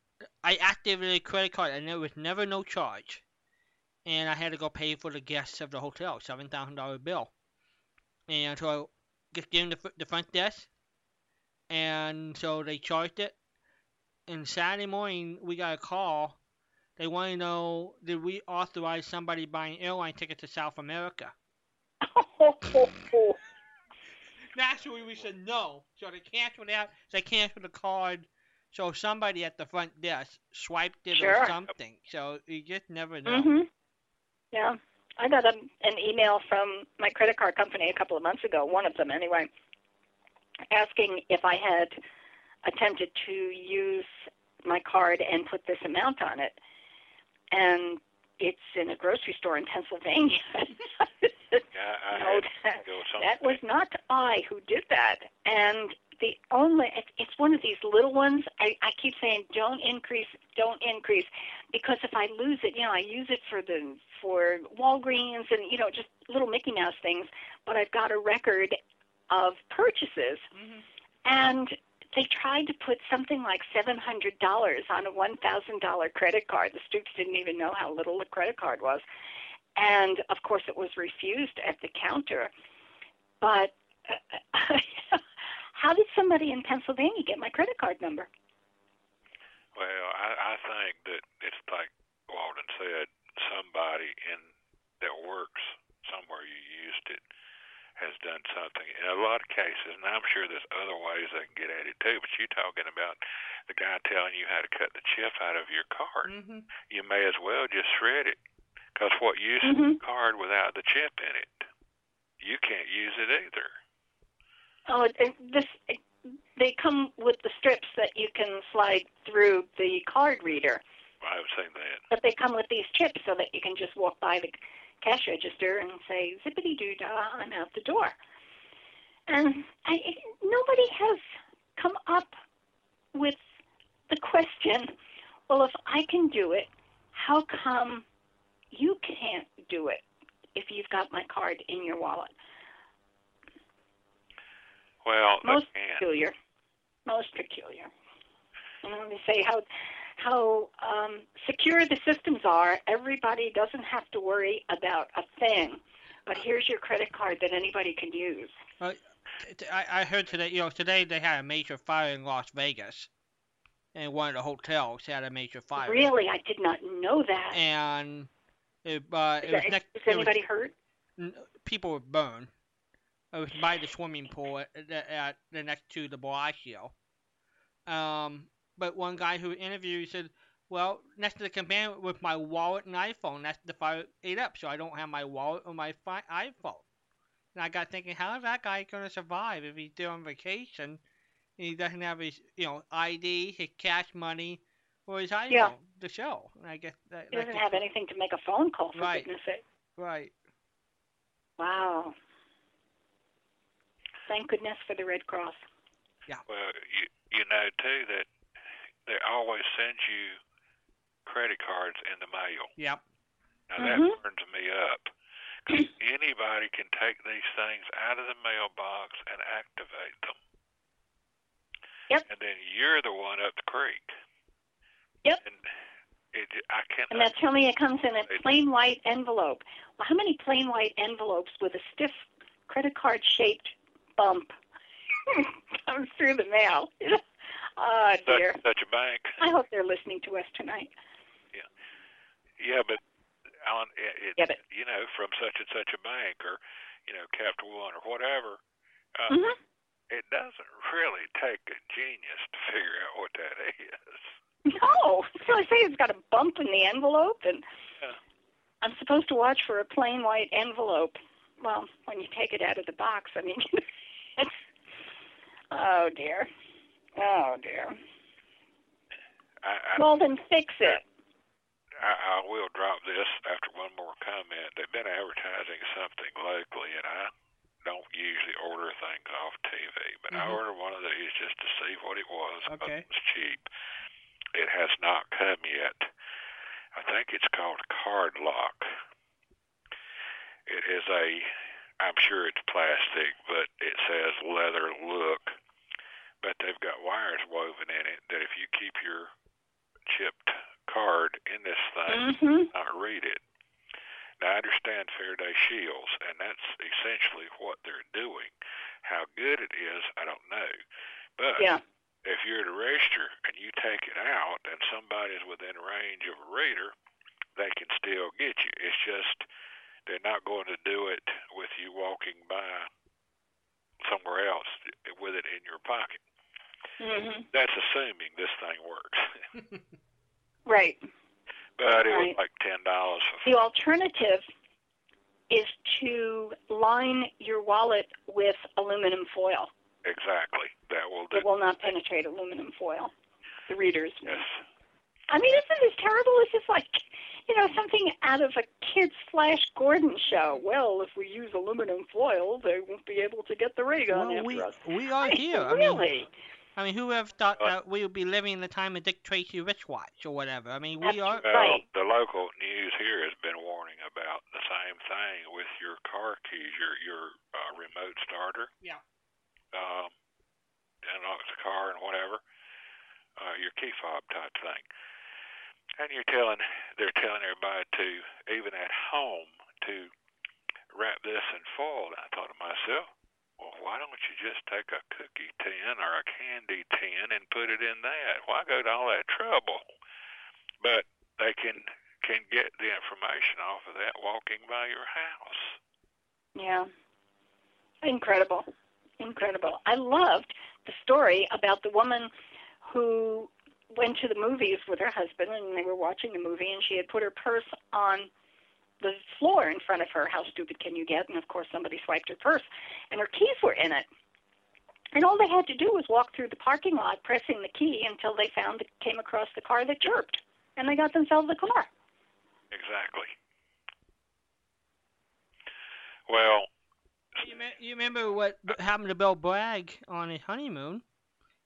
I activated a credit card, and there was never no charge. And I had to go pay for the guests of the hotel, seven thousand dollar bill. And so I just gave them the, the front desk, and so they charged it. And Saturday morning, we got a call. They want to know did we authorize somebody buying airline tickets to South America? Naturally, we said no. So they canceled out. They canceled the card So somebody at the front desk swiped it
Sure.
or something. So you just never know.
Mhm. Yeah. I got a, an email from my credit card company a couple of months ago, one of them anyway, asking if I had attempted to use my card and put this amount on it. And it's in a grocery store in Pennsylvania.
Yeah,
no, that,
to go something.
that was not I who did that. And the only it's one of these little ones. I, I keep saying don't increase, don't increase, because if I lose it, you know, I use it for the for Walgreens and you know just little Mickey Mouse things. But I've got a record of purchases, and they tried to put something like seven hundred dollars on a one thousand dollar credit card. The Stoops didn't even know how little the credit card was, and of course it was refused at the counter. But uh, how did somebody in Pennsylvania get my credit card number?
Well, I, I think that it's like Walden said, somebody in that works somewhere you used it has done something. In a lot of cases, and I'm sure there's other ways they can get at it too, but you're talking about the guy telling you how to cut the chip out of your card.
Mm-hmm.
You may as well just shred it. Because what use is
Mhm.
a card without the chip in it? You can't use it either.
Oh, it, it, this it, they come with the strips that you can slide through the card reader,
I've seen that.
but they come with these chips so that you can just walk by the cash register and say zippity doo dah, I'm out the door. And I, nobody has come up with the question, well, if I can do it, how come you can't do it if you've got my card in your wallet?
Well,
most peculiar. Most peculiar. And let me say how how um, secure the systems are. Everybody doesn't have to worry about a thing. But here's your credit card that anybody can use.
Uh, I heard today, you know, today they had a major fire in Las Vegas, and one of the hotels had a major fire.
Really, I did not know that.
And it, uh, it was next. was-
anybody hurt?
n- people were burned. It was by the swimming pool at, at, at the next to the Bellagio. Um, but one guy who interviewed said, "Well, next to the command with my wallet and iPhone, that's the fire ate up, so I don't have my wallet or my fi- iPhone." And I got thinking, how is that guy going to survive if he's there on vacation and he doesn't have his, you know, ID, his cash money, or his iPhone
Yeah.
to show? And I guess that,
He
that
doesn't have anything to make a phone call, for
Right.
goodness sake.
Right.
Wow. Thank goodness for the Red Cross. Yeah.
Well, you you know too that they always send you credit cards in the mail.
Yep.
Now that mm-hmm. burns me up. 'Cause anybody can take these things out of the mailbox and activate them.
Yep.
And then you're the one up the creek.
Yep.
And it, I can't.
And that tell me it comes in a plain white envelope. Well, how many plain white envelopes with a stiff credit card shaped bump comes through the mail? oh dear.
such, such a bank.
I hope they're listening to us tonight.
Yeah, Yeah, but on it,
Yeah, but-
you know from such and such a bank or you know Capital One or whatever. Uh,
Mhm.
It doesn't really take a genius to figure out what that is.
No, so I say it's got a bump in the envelope, and
Yeah.
I'm supposed to watch for a plain white envelope. Well, when you take it out of the box, I mean, it's, oh dear, oh dear.
I, I,
Well, then fix it.
I, I will drop this after one more comment. They've been advertising something locally, and I don't usually order things off TV, but I
Mhm.
ordered one of these just to see what it was. 'cause
Okay.
It was cheap. It has not come yet. I think it's called Card Lock. It is a, I'm sure it's plastic, but it says leather look. But they've got wires woven in it that if you keep your chipped card in this thing,
Mhm.
not read it. Now I understand Faraday shields, and that's essentially what they're doing. How good it is, I don't know. But
Yeah.
if you're at a register and you take it out and somebody's within range of a reader, they can still get you. It's just they're not going to do it with you walking by somewhere else with it in your pocket.
Mhm.
That's assuming this thing works.
Right.
But it
Right.
was like ten dollars.
The alternative is to line your wallet with aluminum foil.
Exactly. That will do.
It will not penetrate aluminum foil. The readers.
Yes.
I mean, isn't this terrible? It's just like, you know, something out of a kid's Flash Gordon show. Well, if we use aluminum foil, they won't be able to get the ray gun
Well,
after
we
us.
we are
I mean,
here. I mean,
really?
I mean, who would have thought that we would be living in the time of Dick Tracy wristwatch or whatever? I mean, we are.
Well, the local news here has been warning about the same thing with your car keys, your your uh, remote starter.
Yeah.
Um, unlocks the car and whatever, uh, your key fob type thing. And you're telling, they're telling everybody to, even at home, to wrap this in foil. And I thought to myself, well, why don't you just take a cookie tin or a candy tin and put it in that? Why go to all that trouble? But they can can get the information off of that walking by your house.
Yeah. Incredible. Incredible. I loved the story about the woman who went to the movies with her husband and they were watching the movie and she had put her purse on the floor in front of her. How stupid can you get? And of course somebody swiped her purse and her keys were in it. And all they had to do was walk through the parking lot pressing the key until they found came across the car that chirped. And they got themselves a car.
Exactly. Well,
You, me- you remember what b- happened to Bill Bragg on his honeymoon?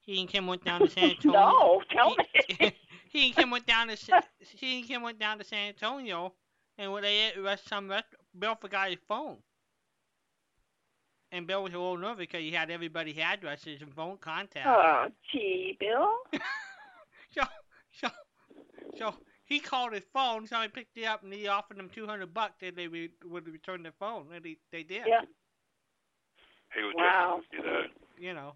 He and Kim went down to San Antonio.
No, tell
me. he and Kim went down to Sa- he and Kim went down to San Antonio, and when they ate rest some rest, Bill forgot his phone. And Bill was a little nervous because he had everybody's addresses and phone contacts.
Oh, gee, Bill.
So, so, so he called his phone. Somebody picked it up and he offered them two hundred bucks that they re- would return their phone, and they they did.
Yeah.
he was
Wow.
just, you know,
You know.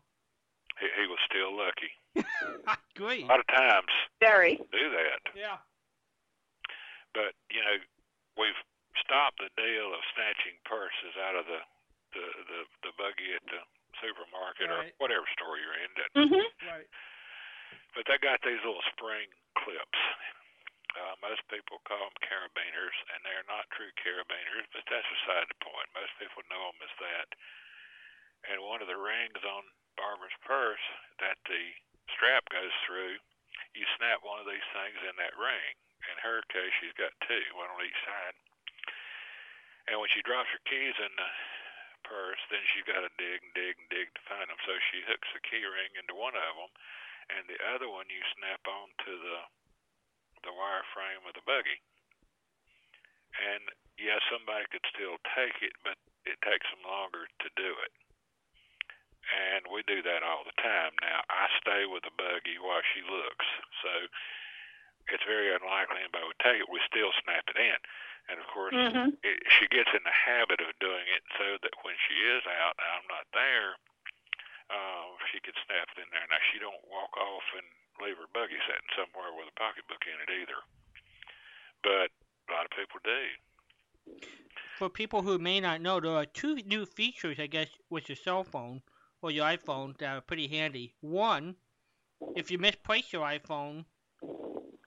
he, he was still lucky.
I agree.
A lot of times
Very.
do that.
Yeah.
But you know, we've stopped the deal of snatching purses out of the the the, the buggy at the supermarket
Right.
or whatever store you're in. That,
Mhm.
Right.
But they got these little spring clips. Uh, most people call them carabiners, and they're not true carabiners, but that's beside the point. Most people know them as that. And one of the rings on Barbara's purse that the strap goes through, you snap one of these things in that ring. In her case, she's got two, one on each side. And when she drops her keys in the purse, then she's got to dig and dig and dig to find them. So she hooks the key ring into one of them, and the other one you snap onto the the wire frame of the buggy. And yes, somebody could still take it, but it takes them longer to do it. And we do that all the time. Now I stay with the buggy while she looks, so it's very unlikely anybody would take it. We still snap it in, and of course,
Mhm.
it, she gets in the habit of doing it so that when she is out and I'm not there, uh, she can snap it in there. Now she don't walk off and leave her buggy sitting somewhere with a pocketbook in it either. But a lot of people do.
For people who may not know, there are two new features, I guess, with your cell phone or your iPhone that are pretty handy. One, if you misplace your iPhone,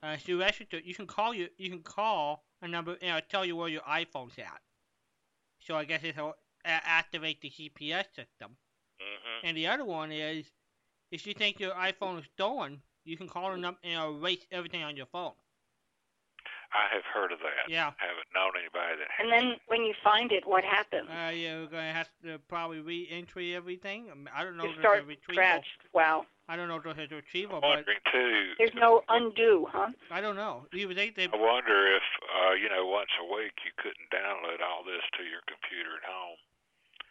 uh, so you actually you can call you you can call a number and it'll tell you where your iPhone's at. So I guess it'll a- activate the GPS system.
Mm-hmm.
And the other one is, if you think your iPhone is stolen, you can call them up and erase everything on your phone.
I have heard of that.
Yeah.
I Haven't known anybody that
And then when you find it, what happens?
Uh, you're gonna have to probably re-entry everything. I, don't know
You
if there's
start
a retrieval.
scratch. Wow.
I don't know if there's a retrieval,
I'm
but
wondering too.
There's no undo, huh?
I don't know. You would think they.
I wonder if uh, you know once a week you couldn't download all this to your computer at home.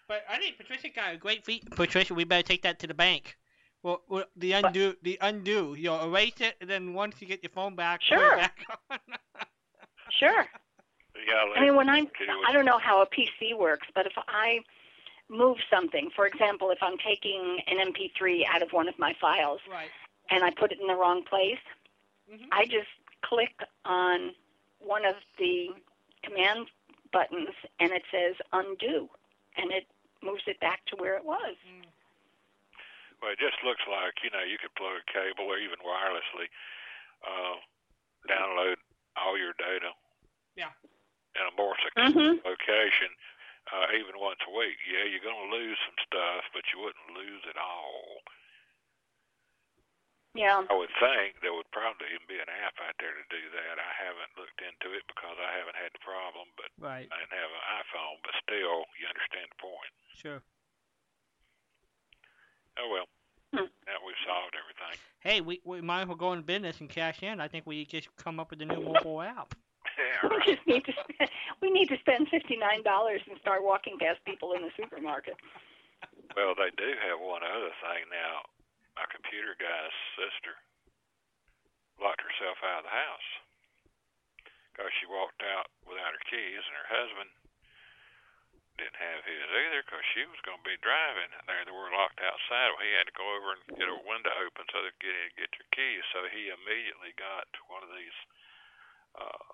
But I think Patricia got a great feat. Patricia, we better take that to the bank. Well, well the undo, the undo. You'll erase it, and then once you get your phone back,
Sure.
back on.
Sure.
Yeah,
I mean, when I'm, I don't know how a PC works, but if I move something, for example, if I'm taking an MP3 out of one of my files
Right.
and I put it in the wrong place,
Mhm.
I just click on one of the command buttons and it says undo, and it moves it back to where it was.
Well, it just looks like you know you could plug a cable or even wirelessly uh, download all your data
Yeah.
in a more secure location, uh, even once a week. Yeah, you're going to lose some stuff, but you wouldn't lose it all.
Yeah.
I would think there would probably even be an app out there to do that. I haven't looked into it because I haven't had the problem, but
Right.
I didn't have an iPhone. But still, you understand the point.
Sure.
Oh well.
Hmm.
Now we've solved everything.
Hey, we we might as well go in business and cash in. I think we just come up with a new mobile app. Yeah.
We just need to spend, we need to spend fifty nine dollars and start walking past people in the supermarket.
Well, they do have one other thing now. My computer guy's sister locked herself out of the house because she walked out without her keys, and her husband didn't have his either because she was going to be driving. There they were locked outside. Well, he had to go over and get a window open so they could get in and get your keys. So he immediately got one of these uh,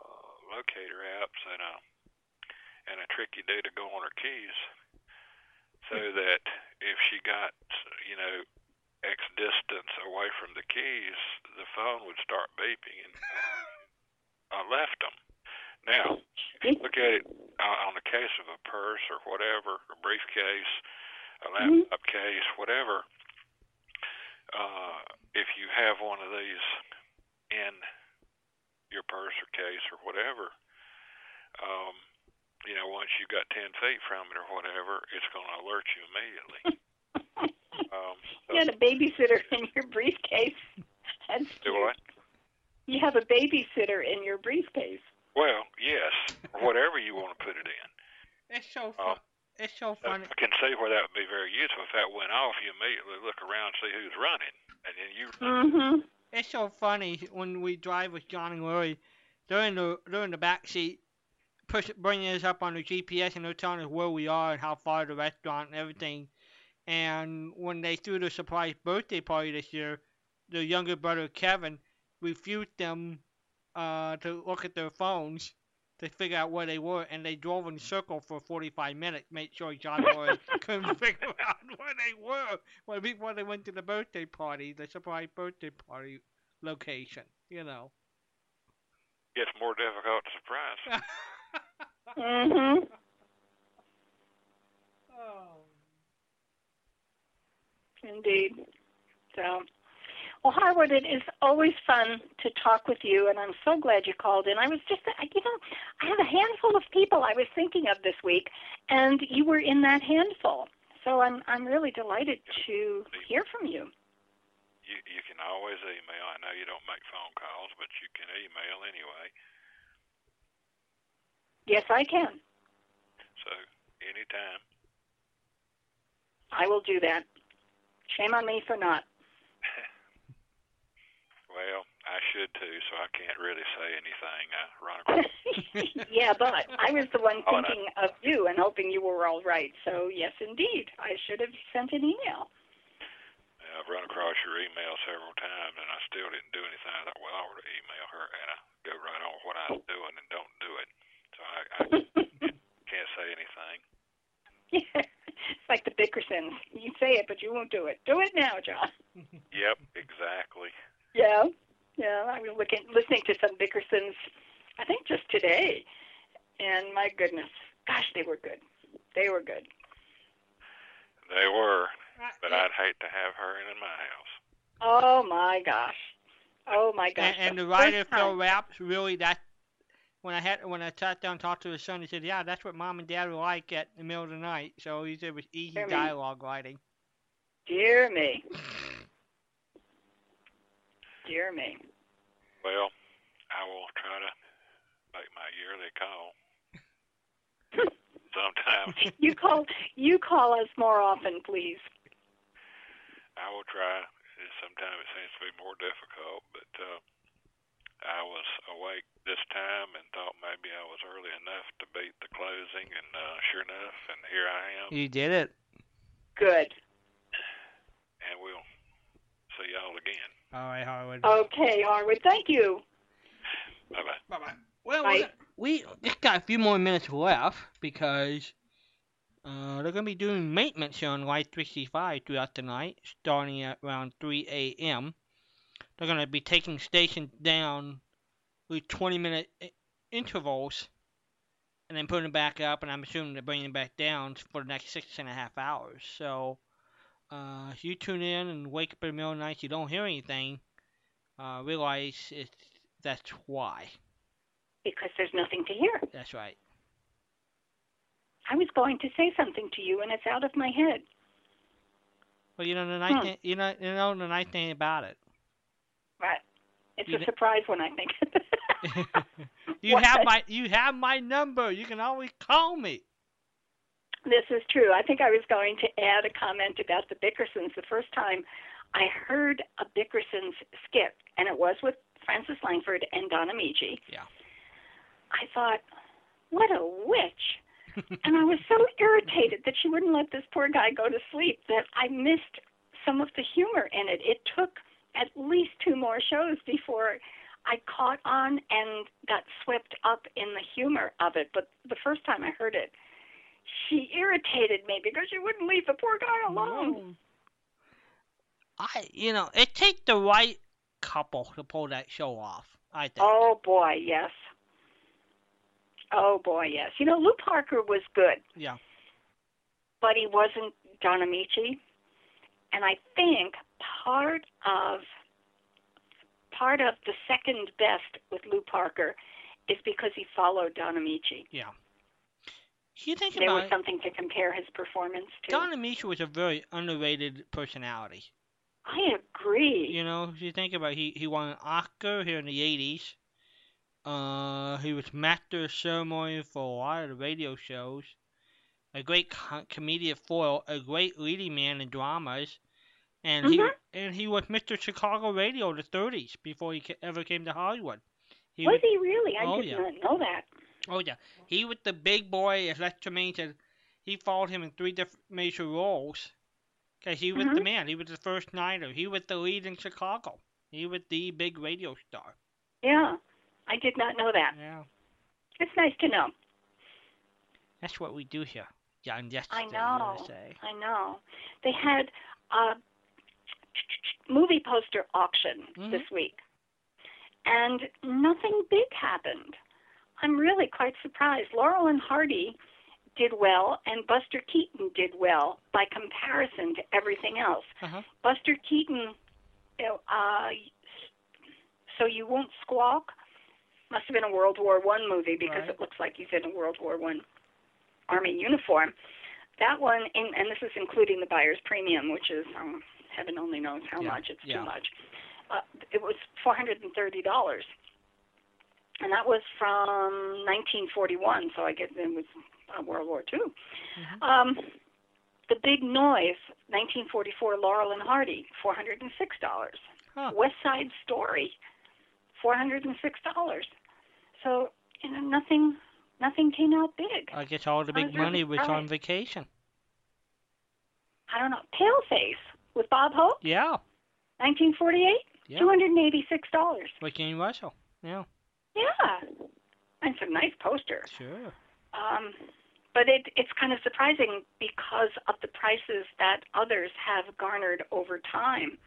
locator apps and a and a trick you do to go on her keys so that if she got you know x distance away from the keys, the phone would start beeping, and I left them. Now, if you look at it on the case of a purse or whatever, a briefcase, a laptop case, whatever, uh, if you have one of these in your purse or case or whatever, um, you know, once you got 10 feet from it or whatever, it's going to alert you immediately. um,
You had a babysitter in your briefcase. That's
do what?
You have a babysitter in your briefcase.
Well, yes, or whatever you want to put it in.
It's so
Um,
fun. It's so funny.
I can see where that would be very useful. If that went off, you immediately look around and see who's running, and then you.
Mm-hmm.
It's so funny when we drive with John and Lori. They're in the they're in the back seat, push bringing us up on the GPS, and they're telling us where we are and how far the restaurant and everything. And when they threw the surprise birthday party this year, the younger brother Kevin refused them uh, to look at their phones to figure out where they were, and they drove in a circle for 45 minutes, made sure John and Lori couldn't figure out where they were well, before they went to the birthday party, the surprise birthday party location. You know.
It's more difficult to surprise.
Mm-hmm.
Oh.
Indeed. So, well, Harwood, it is always fun to talk with you, and I'm so glad you called in. I was just, uh, you know, I have a handful of people I was thinking of this week, and you were in that handful. So I'm, I'm really delighted to hear from you.
You you can always email. I know you don't make phone calls, but you can email anyway.
Yes, I can.
So anytime.
I will do that. Shame on me for not.
Well, I should too, so I can't really say anything. Uh, I run
yeah, but I was the one
Oh, no.
thinking of you and hoping you were all right. So yes, indeed, I should have sent an email.
I've run across your email several times, and I still didn't do anything. I thought, well, I ought to email her, and I go right on what I was doing and don't do it. So I, I can't say anything.
it's like the Bickersons. You say it, but you won't do it. Do it now, John.
Yep, exactly.
Yeah, yeah. I was looking, listening to some Bickersons. I think just today, and my goodness, gosh, they were good. They were good.
They were, but I'd hate to have her in my house.
Oh my gosh. Oh my gosh.
And, and the writer Phil Rapp's really that when I had when I sat down and talked to his son, he said, "Yeah, that's what mom and dad were like at the middle of the night." So he said it was easy
Dear me.
dialogue writing.
Dear me. Dear me.
Well, I will try to make my yearly call sometime.
You call you call us more often, please.
I will try. Sometimes it seems to be more difficult, but uh, I was awake this time and thought maybe I was early enough to beat the closing, and uh, sure enough, and here I am,
You did it.
Good.
and we'll see y'all again.
All right, Harwood.
Okay, Harwood. Thank you.
Bye bye.
Bye bye. Well,
Bye.
we just got a few more minutes left because uh, they're gonna be doing maintenance on Live 365 throughout the night, starting at around 3 a.m. they're going to be taking stations down with 20 minute intervals and then putting them back up, and I'm assuming they're bringing them back down for the next six and a half hours. So, uh, if you tune in and wake up in the middle of the night, you don't hear anything, uh, realize it's that's why.
Because there's nothing to hear.
That's right.
I was going to say something to you, and it's out of my head.
Well, you know the nice
Hmm.
thing, you know, you know the nice thing about it.
Right. It's
You
a surprise when I think.
You have my you have my number. You can always call me.
This is true. I think I was going to add a comment about the Bickersons. The first time I heard a Bickersons skit, and it was with Frances Langford and Don Ameche.
Yeah.
I thought, what a witch. and I was so irritated that she wouldn't let this poor guy go to sleep that I missed some of the humor in it. It took at least two more shows before I caught on and got swept up in the humor of it. But the first time I heard it, she irritated me because she wouldn't leave the poor guy alone.
I you know it takes the right couple to pull that show off. I think.
Oh boy, yes. Oh boy, yes. You know, Lew Parker was good,
Yeah.
but he wasn't Don Ameche. And I think part of part of the second best with Lew Parker is because he followed Don Ameche.
Yeah. You think
There
about
was
it,
something to compare his performance to.
Don Ameche was a very underrated personality.
I agree.
You know, if you think about it, he he won an Oscar here in the eighties. Uh, he was master of ceremony for a lot of the radio shows. A great co- comedian foil, a great leading man in dramas, and he
Mhm.
and he was Mr. Chicago Radio in the thirties before he ca- ever came to Hollywood. He
was he really? I
oh,
did
yeah.
not know that.
Oh yeah, he was the big boy. As Les Tremayne said, he followed him in three different major roles. Cause he was the
Mhm.
man. He was the first nighter. He was the lead in Chicago. He was the big radio star.
Yeah. I did not know that.
Yeah,
It's nice to know.
that's what we do here. Young yesterday,
I know.
USA.
I know. They had a movie poster auction
Mhm.
this week, and nothing big happened. I'm really quite surprised. Laurel and Hardy did well, and Buster Keaton did well by comparison to everything else.
Uh-huh.
Buster Keaton, uh, so you won't squawk. Must have been a World War One movie because
Right.
it looks like he's in a World War One army uniform. That one, in, and this is including the buyer's premium, which is um, heaven only knows how
Yeah,
much. It's
yeah.
too much. Uh, it was four hundred and thirty dollars, and that was from 1941. So I guess it was uh, World War II.
Mm-hmm.
Um, the Big Noise, 1944, Laurel and Hardy, four hundred and six dollars.
Huh.
West Side Story, four hundred and six dollars. So you know nothing, nothing came out big.
I guess all the big money was on vacation.
I don't know. Paleface with Bob Hope,
Yeah,
1948,
yeah.
two hundred and eighty-six dollars.
With Kenny Russell. Yeah,
Yeah, and some nice posters.
sure.
Um, but it, it's kind of surprising because of the prices that others have garnered over time.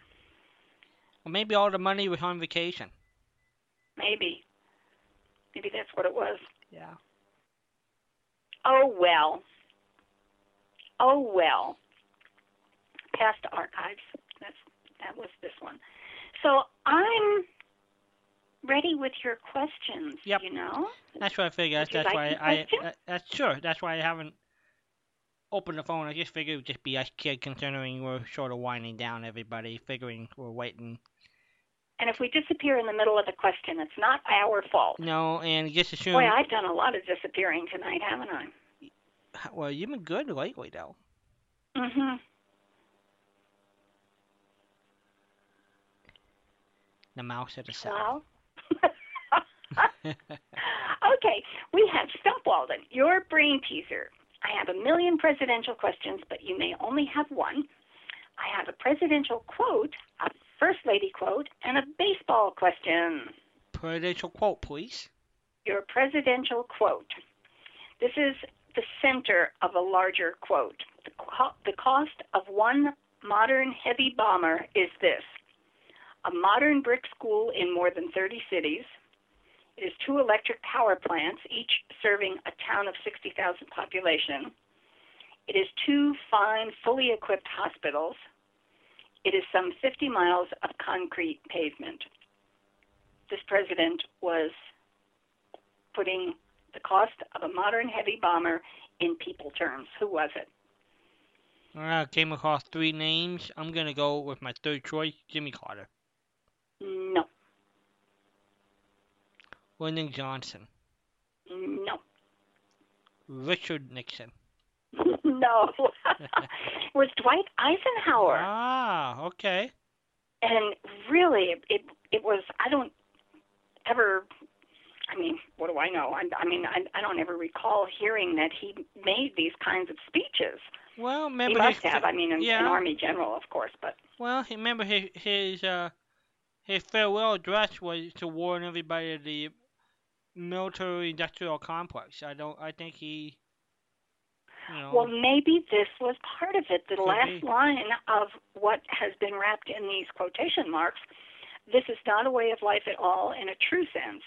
Well, maybe all the money was on vacation.
Maybe, maybe that's what it was.
Yeah.
Oh well. Oh well. Past archives. That's that was this one. So I'm ready with your questions.
Yep.
You know.
That's what I figured.
Would
That's
like
why
the
I.
question?
Uh, that's sure. That's why I haven't opened the phone. I just figured it would just be us kid, considering we're sort of winding down everybody, figuring we're waiting.
And if we disappear in the middle of the question, it's not our fault.
No, and just assume.
Boy, I've done a lot of disappearing tonight, haven't I?
Well, you've been good lately, though.
Mm-hmm.
The mouse at the south.
Well. okay, we have Stump Walden, your brain teaser. I have a million presidential questions, but you may only have one. I have a presidential quote, a first lady quote, and a baseball question.
Presidential quote, please.
Your presidential quote. This is the center of a larger quote. The, co- the cost of one modern heavy bomber is this a modern brick school in more than 30 cities. It is two electric power plants, each serving a town of 60,000 population. It is two fine, fully equipped hospitals. It is some 50 miles of concrete pavement. This president was putting the cost of a modern heavy bomber in people terms. Who was it?
I came across three names. I'm gonna go with my third choice, Jimmy Carter.
No.
Lyndon Johnson.
No.
Richard Nixon.
no. was Dwight Eisenhower.
Ah, okay.
And really, it it was. I don't ever. I mean, what do I know? I, I mean, I, I don't ever recall hearing that he made these kinds of speeches.
Well, remember He
must
his
have. I mean, an,
yeah.
an army general, of course, but
Well, he- remember his his uh his farewell address was to warn everybody of the military industrial complex. I don't. I think he. You know.
Well, maybe this was part of it. The last
be.
line of what has been wrapped in these quotation marks this is not a way of life at all in a true sense.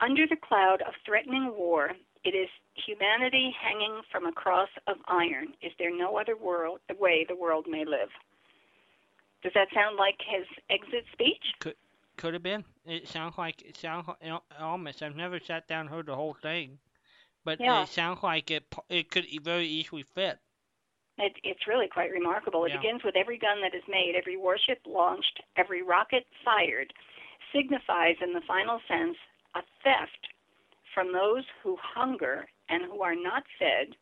Under the cloud of threatening war, it is humanity hanging from a cross of iron. Is there no other world, way the world may live? Does that sound like his exit speech?
Could could have been. It sounds like it sounds almost. I've never sat down and heard the whole thing, but
Yeah.
it sounds like it. It could very easily fit.
It, it's really quite remarkable. It
Yeah.
begins with every gun that is made, every warship launched, every rocket fired, signifies in the final sense a theft from those who hunger and who are not fed,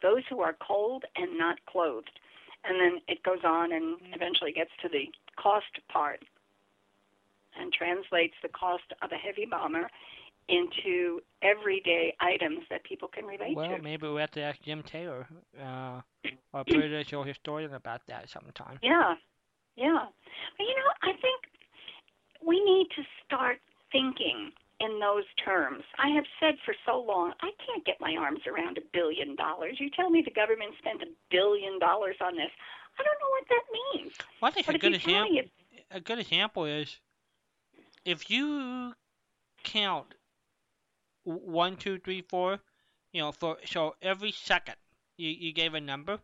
those who are cold and not clothed. And then it goes on and mm-hmm. eventually gets to the cost part and translates the cost of a heavy bomber into everyday items that people can relate
Well,
to.
Well, maybe we have to ask Jim Taylor, uh, our presidential historian, about that sometime.
Yeah, yeah. But you know, I think we need to start thinking in those terms. I have said for so long, I can't get my arms around a billion dollars. You tell me the government spent a billion dollars on this. I don't know what that means.
Well, I think
But
a good
you tell me
example. A good example is if you count one, two, three, four. You know, for so every second you, you gave a number.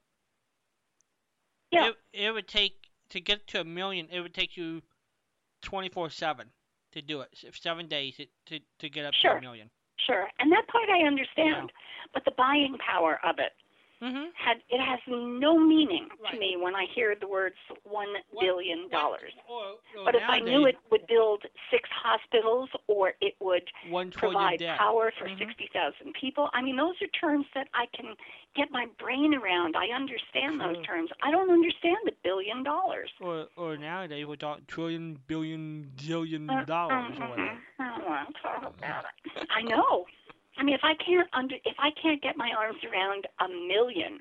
Yeah.
It, it would take to get to a million. It would take you twenty four seven to do it. Seven days it, to to get up to a million.
Sure, and that part I understand, but the buying power of it
Mm-hmm.
had it has no meaning to me when I hear the words one billion dollars.
Or, or
But if I knew it would build six hospitals or it would provide
debt.
power for
Mhm.
60,000 people, I mean, those are terms that I can get my brain around. I understand those terms. I don't understand the billion dollars.
Or or nowadays we're talking trillion, billion, zillion
Uh,
dollars or
mm,
whatever.
mm, I don't want to talk about it. I know. I mean, if I can't under, if I can't get my arms around a million,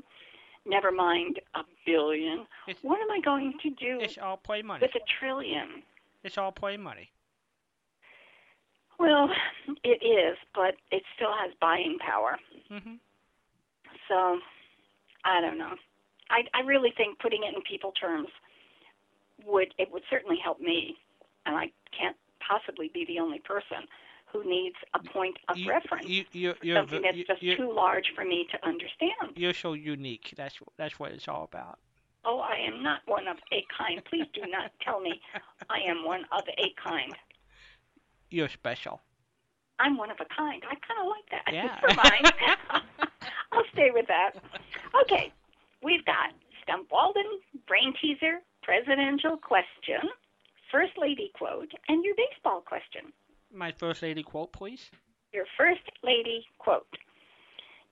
never mind a billion, what am I going to do
It's all play money.
with a trillion?
It's all play money.
Well, it is, but it still has buying power.
Mm-hmm.
So, I don't know. I I really think putting it in people terms would it would certainly help me, and I can't possibly be the only person who needs a point of reference.
You you you're
something that's
you-
just too large for me to understand.
you're so unique. That's that's what it's all about.
Oh, I am not one of a kind. Please do not tell me I am one of a kind.
You're special.
I'm one of a kind. I kind of like that.
Yeah.
Never mind. I'll stay with that. Okay, we've got Stump Walden, Brain Teaser, Presidential Question, First Lady Quote, and your baseball question.
My first lady quote, please.
Your First Lady Quote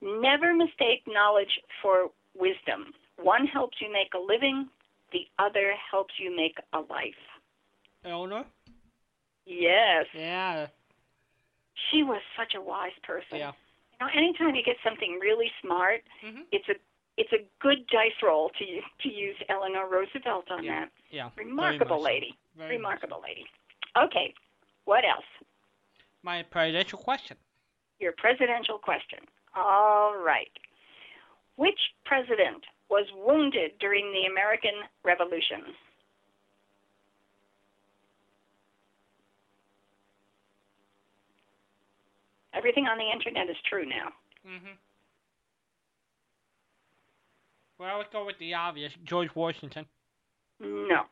Never mistake knowledge for wisdom. One helps you make a living, the other helps you make a life.
Eleanor.
Yes.
Yeah.
She was such a wise person.
Yeah.
You know, anytime you get something really smart,
Mhm.
it's a it's a good dice roll to u- to use Eleanor Roosevelt on
Yeah.
that.
Yeah.
Remarkable
very
lady.
Very much
Remarkable lady. Okay. What else?
My presidential question.
Your presidential question. All right. Which president was wounded during the American Revolution? Everything on the internet is true now.
Mhm. Well, let's go with the obvious, George Washington.
No.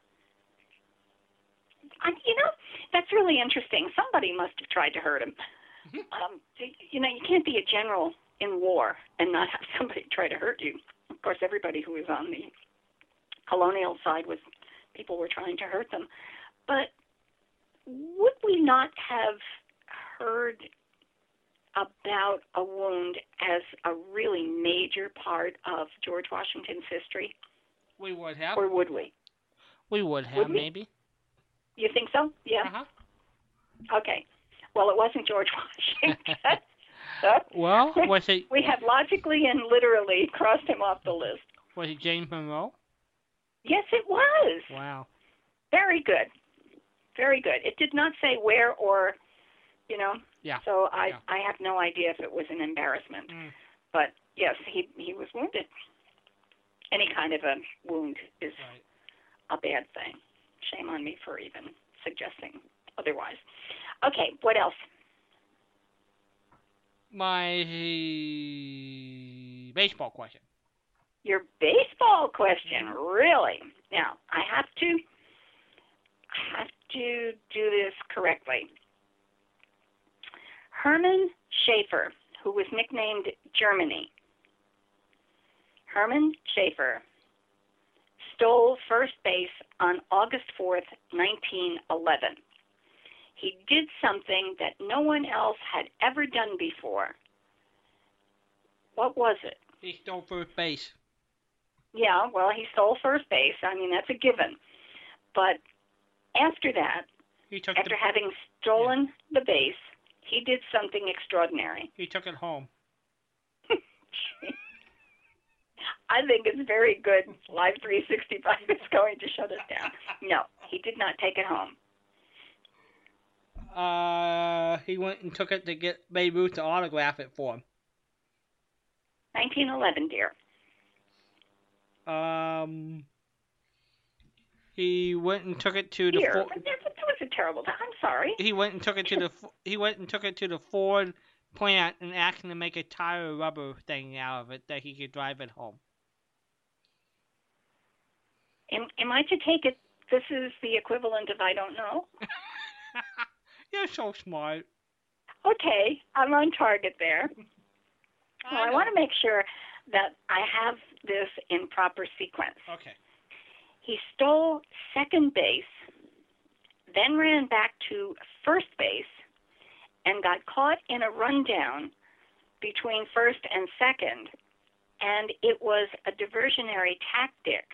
I, you know, that's really interesting. Somebody must have tried to hurt him. Um, you know, you can't be a general in war and not have somebody try to hurt you. Of course, everybody who was on the colonial side was people were trying to hurt them. But would we not have heard about a wound as a really major part of George Washington's history?
We would have.
Or would we?
We would have,
Would we?
maybe.
You think so? Yeah.
Uh-huh.
Okay. Well, it wasn't George Washington.
Well, was it
we have logically and literally crossed him off the list.
was it James Monroe?
Yes, it was.
Wow.
Very good. Very good. It did not say where or, you know.
Yeah.
So I
Yeah.
I have no idea if it was an embarrassment.
Mm.
But yes, he he was wounded. Any kind of a wound is a bad thing. Shame on me for even suggesting otherwise. Okay, what else?
My baseball question.
Your baseball question, really? Now I have to I have to do this correctly. Herman Schaefer, who was nicknamed Germany. Herman Schaefer stole first base on August 4th, 1911. He did something that no one else had ever done before. What was it?
He stole first base.
Yeah, well, he stole first base. I mean, that's a given. But after that, after
the,
having stolen the base, he did something extraordinary.
he took it home.
I think it's very good. Live 365 is going to shut us down. No, he did not take it home.
Uh, he went and took it to get Babe Ruth to autograph it for him.
1911, dear.
Um, he went and took it to the.
Dear,
Fo-
that, that was a terrible time. I'm sorry.
he went and took it to the. He went and took it to the Ford plant and asked them to make a tire rubber thing out of it that he could drive it home.
Am, am I to take it this is the equivalent of I don't know?
You're so smart.
Okay, I'm on target there. Well, I want to make sure that I have this in proper sequence.
Okay.
He stole second base, then ran back to first base, and got caught in a rundown between first and second. And it was a diversionary tactic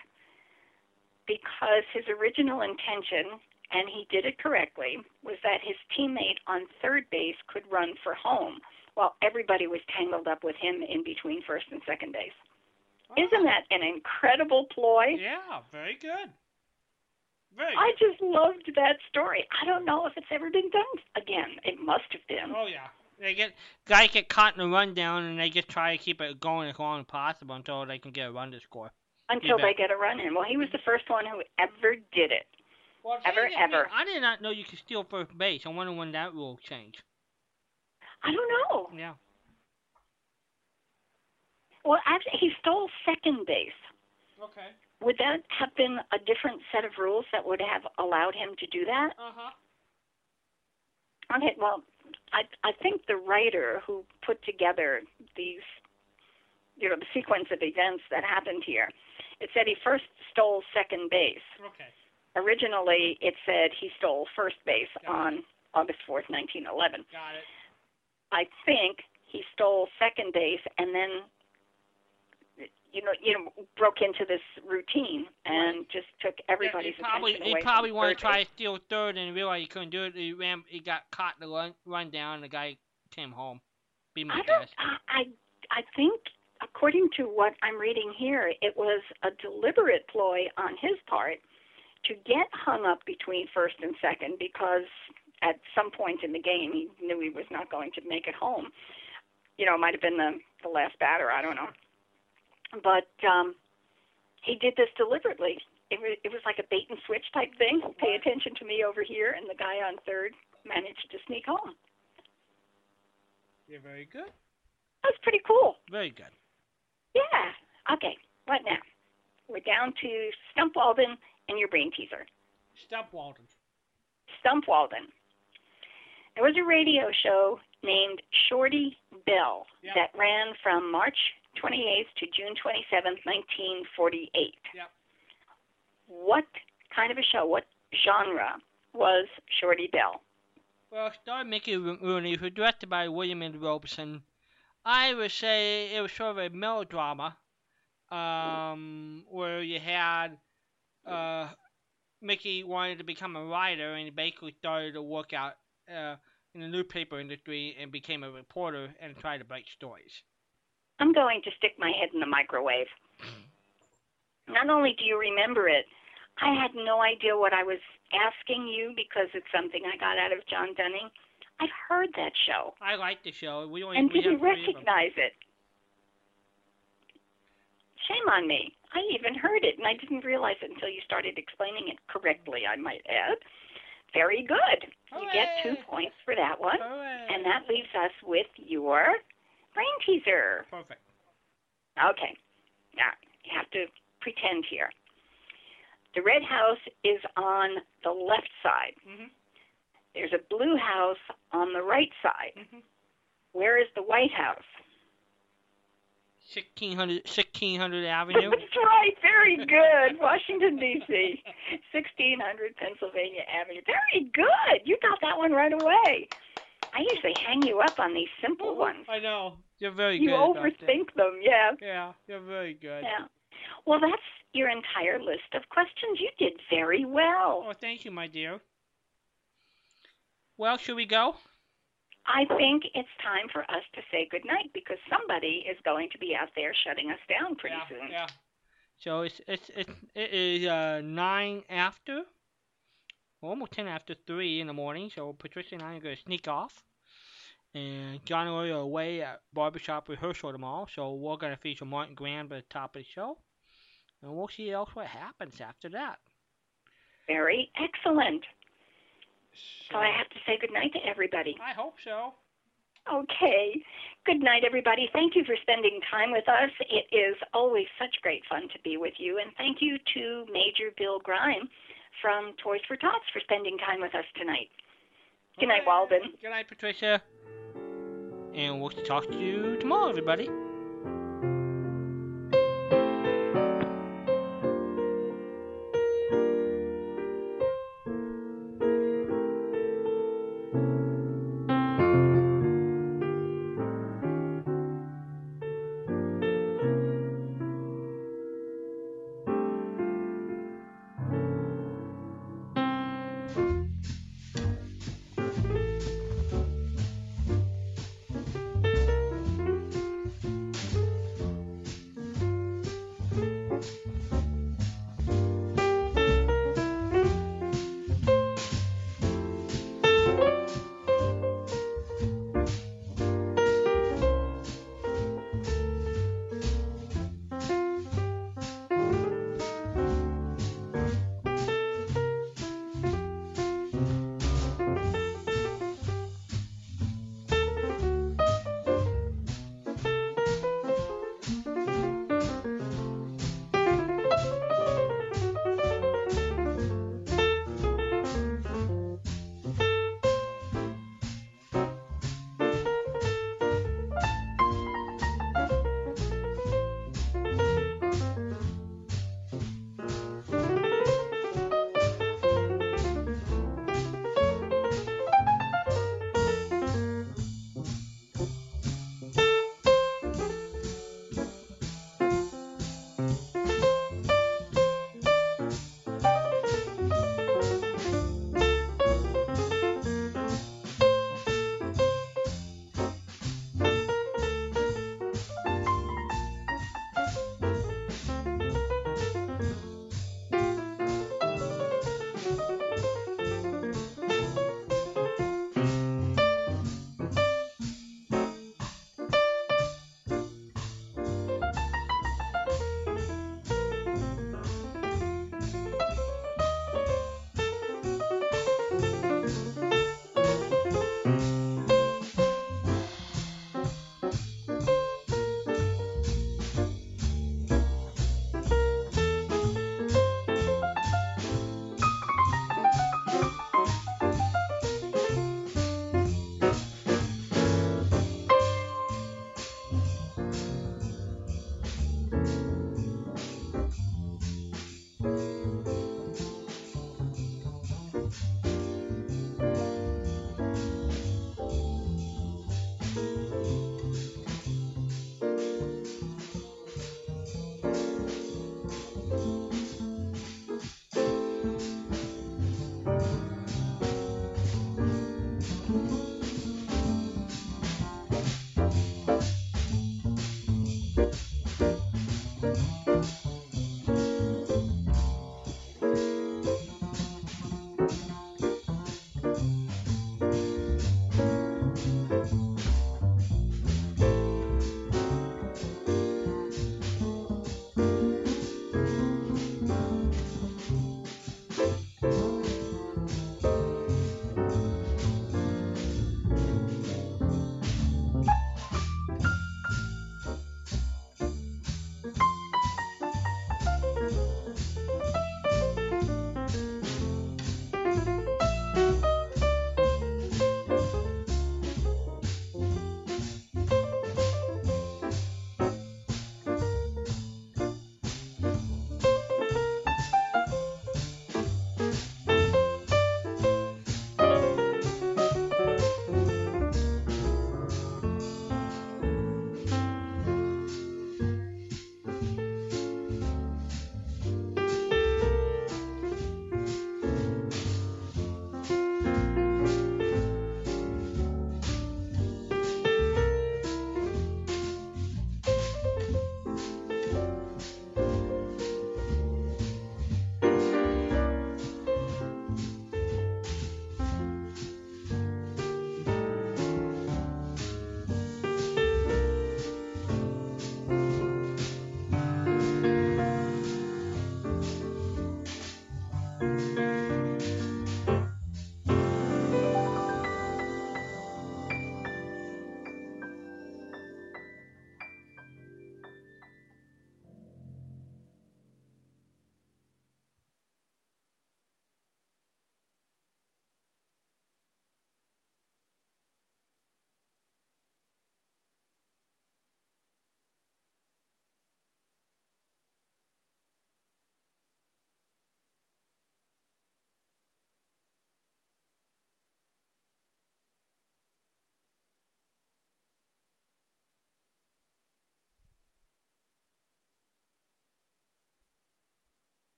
because his original intention, and he did it correctly, was that his teammate on third base could run for home while everybody was tangled up with him in between first and second base. Isn't that an incredible ploy?
Yeah, very good. Very.
I just loved that story. I don't know if it's ever been done again. It must have been.
Oh yeah. They get guys get caught in a rundown and they just try to keep it going as long as possible until they can get a run to score.
Until they get a run in. Well, he was the first one who ever did it.
Well,
ever, ever.
I did not know you could steal first base. I wonder when that rule changed.
I don't know.
Yeah.
Well, actually, he stole second base.
Okay.
Would that have been a different set of rules that would have allowed him to do that?
Uh huh.
Okay, well, I I think the writer who put together these, you know, the sequence of events that happened here, it said he first stole second base.
Okay.
Originally, it said he stole first base on August 4th, 1911.
Got it.
I think he stole second base and then, you know, you know, broke into this routine and just took everybody's
he probably
attention
he probably wanted to try to steal third and realized he couldn't do it. He ran. He got caught in the run, run down. And the guy came home. Be my
I don't.
guess.
I I think, according to what I'm reading here, it was a deliberate ploy on his part to get hung up between first and second because at some point in the game he knew he was not going to make it home. You know, it might have been the the last batter. I don't know, but um, he did this deliberately. It was it was like a bait and switch type thing. Pay attention to me over here, and the guy on third managed to sneak home.
You're very good.
That was pretty cool.
Very good.
Yeah. Okay. What now? We're down to Stump Walden and your brain teaser.
Stump Walden.
Stump Walden. There was a radio show named Shorty Bell
Yep.
that ran from March 28th to June 27th, 1948.
Yep.
What kind of a show, what genre was Shorty Bell?
Well, starred Mickey Rooney, who was directed by William N. Robson. I would say it was sort of a melodrama, um, where you had uh, Mickey wanted to become a writer, and he basically started to work out uh, in the newspaper industry and became a reporter and tried to write stories.
I'm going to stick my head in the microwave. Not only do you remember it, I had no idea what I was asking you because it's something I got out of John Dunning. I've heard that show
I like the show. We only
and
we
didn't
have three of them.
recognize it. Shame on me. I even heard it and I didn't realize it until you started explaining it correctly, I might add. Very good. You get two points for that one. And that leaves us with your brain teaser.
Perfect.
Okay. Now, you have to pretend here. The red house is on the left side.
Mm-hmm.
There's a blue house on the right side.
Mm-hmm.
Where is the White House?
1600, 1600 Avenue.
That's right. Very good. Washington, D.C. 1600 Pennsylvania Avenue. Very good. You got that one right away. I usually hang you up on these simple ones.
I know. You're very
You
good. that.
overthink them, yeah.
Yeah, you're very good.
Yeah. Well, that's your entire list of questions. You did very well.
Oh, thank you, my dear. Well, should we go?
I think it's time for us to say goodnight because somebody is going to be out there shutting us down pretty soon.
Yeah. So it's it's it's it is uh nine after, almost ten after three in the morning. So Patricia and I are gonna sneak off, and John and I are away at barbershop rehearsal tomorrow. So we're gonna feature Martin Grams at the top of the show, and we'll see else what happens after that.
Very excellent. So I have to say goodnight to everybody.
I hope so.
Okay. Good night, everybody. Thank you for spending time with us. It is always such great fun to be with you. And thank you to Major Bill Grime from Toys for Tots for spending time with us tonight. Good night, Walden.
Good night, Patricia. And we'll talk to you tomorrow, everybody.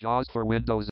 JAWS for Windows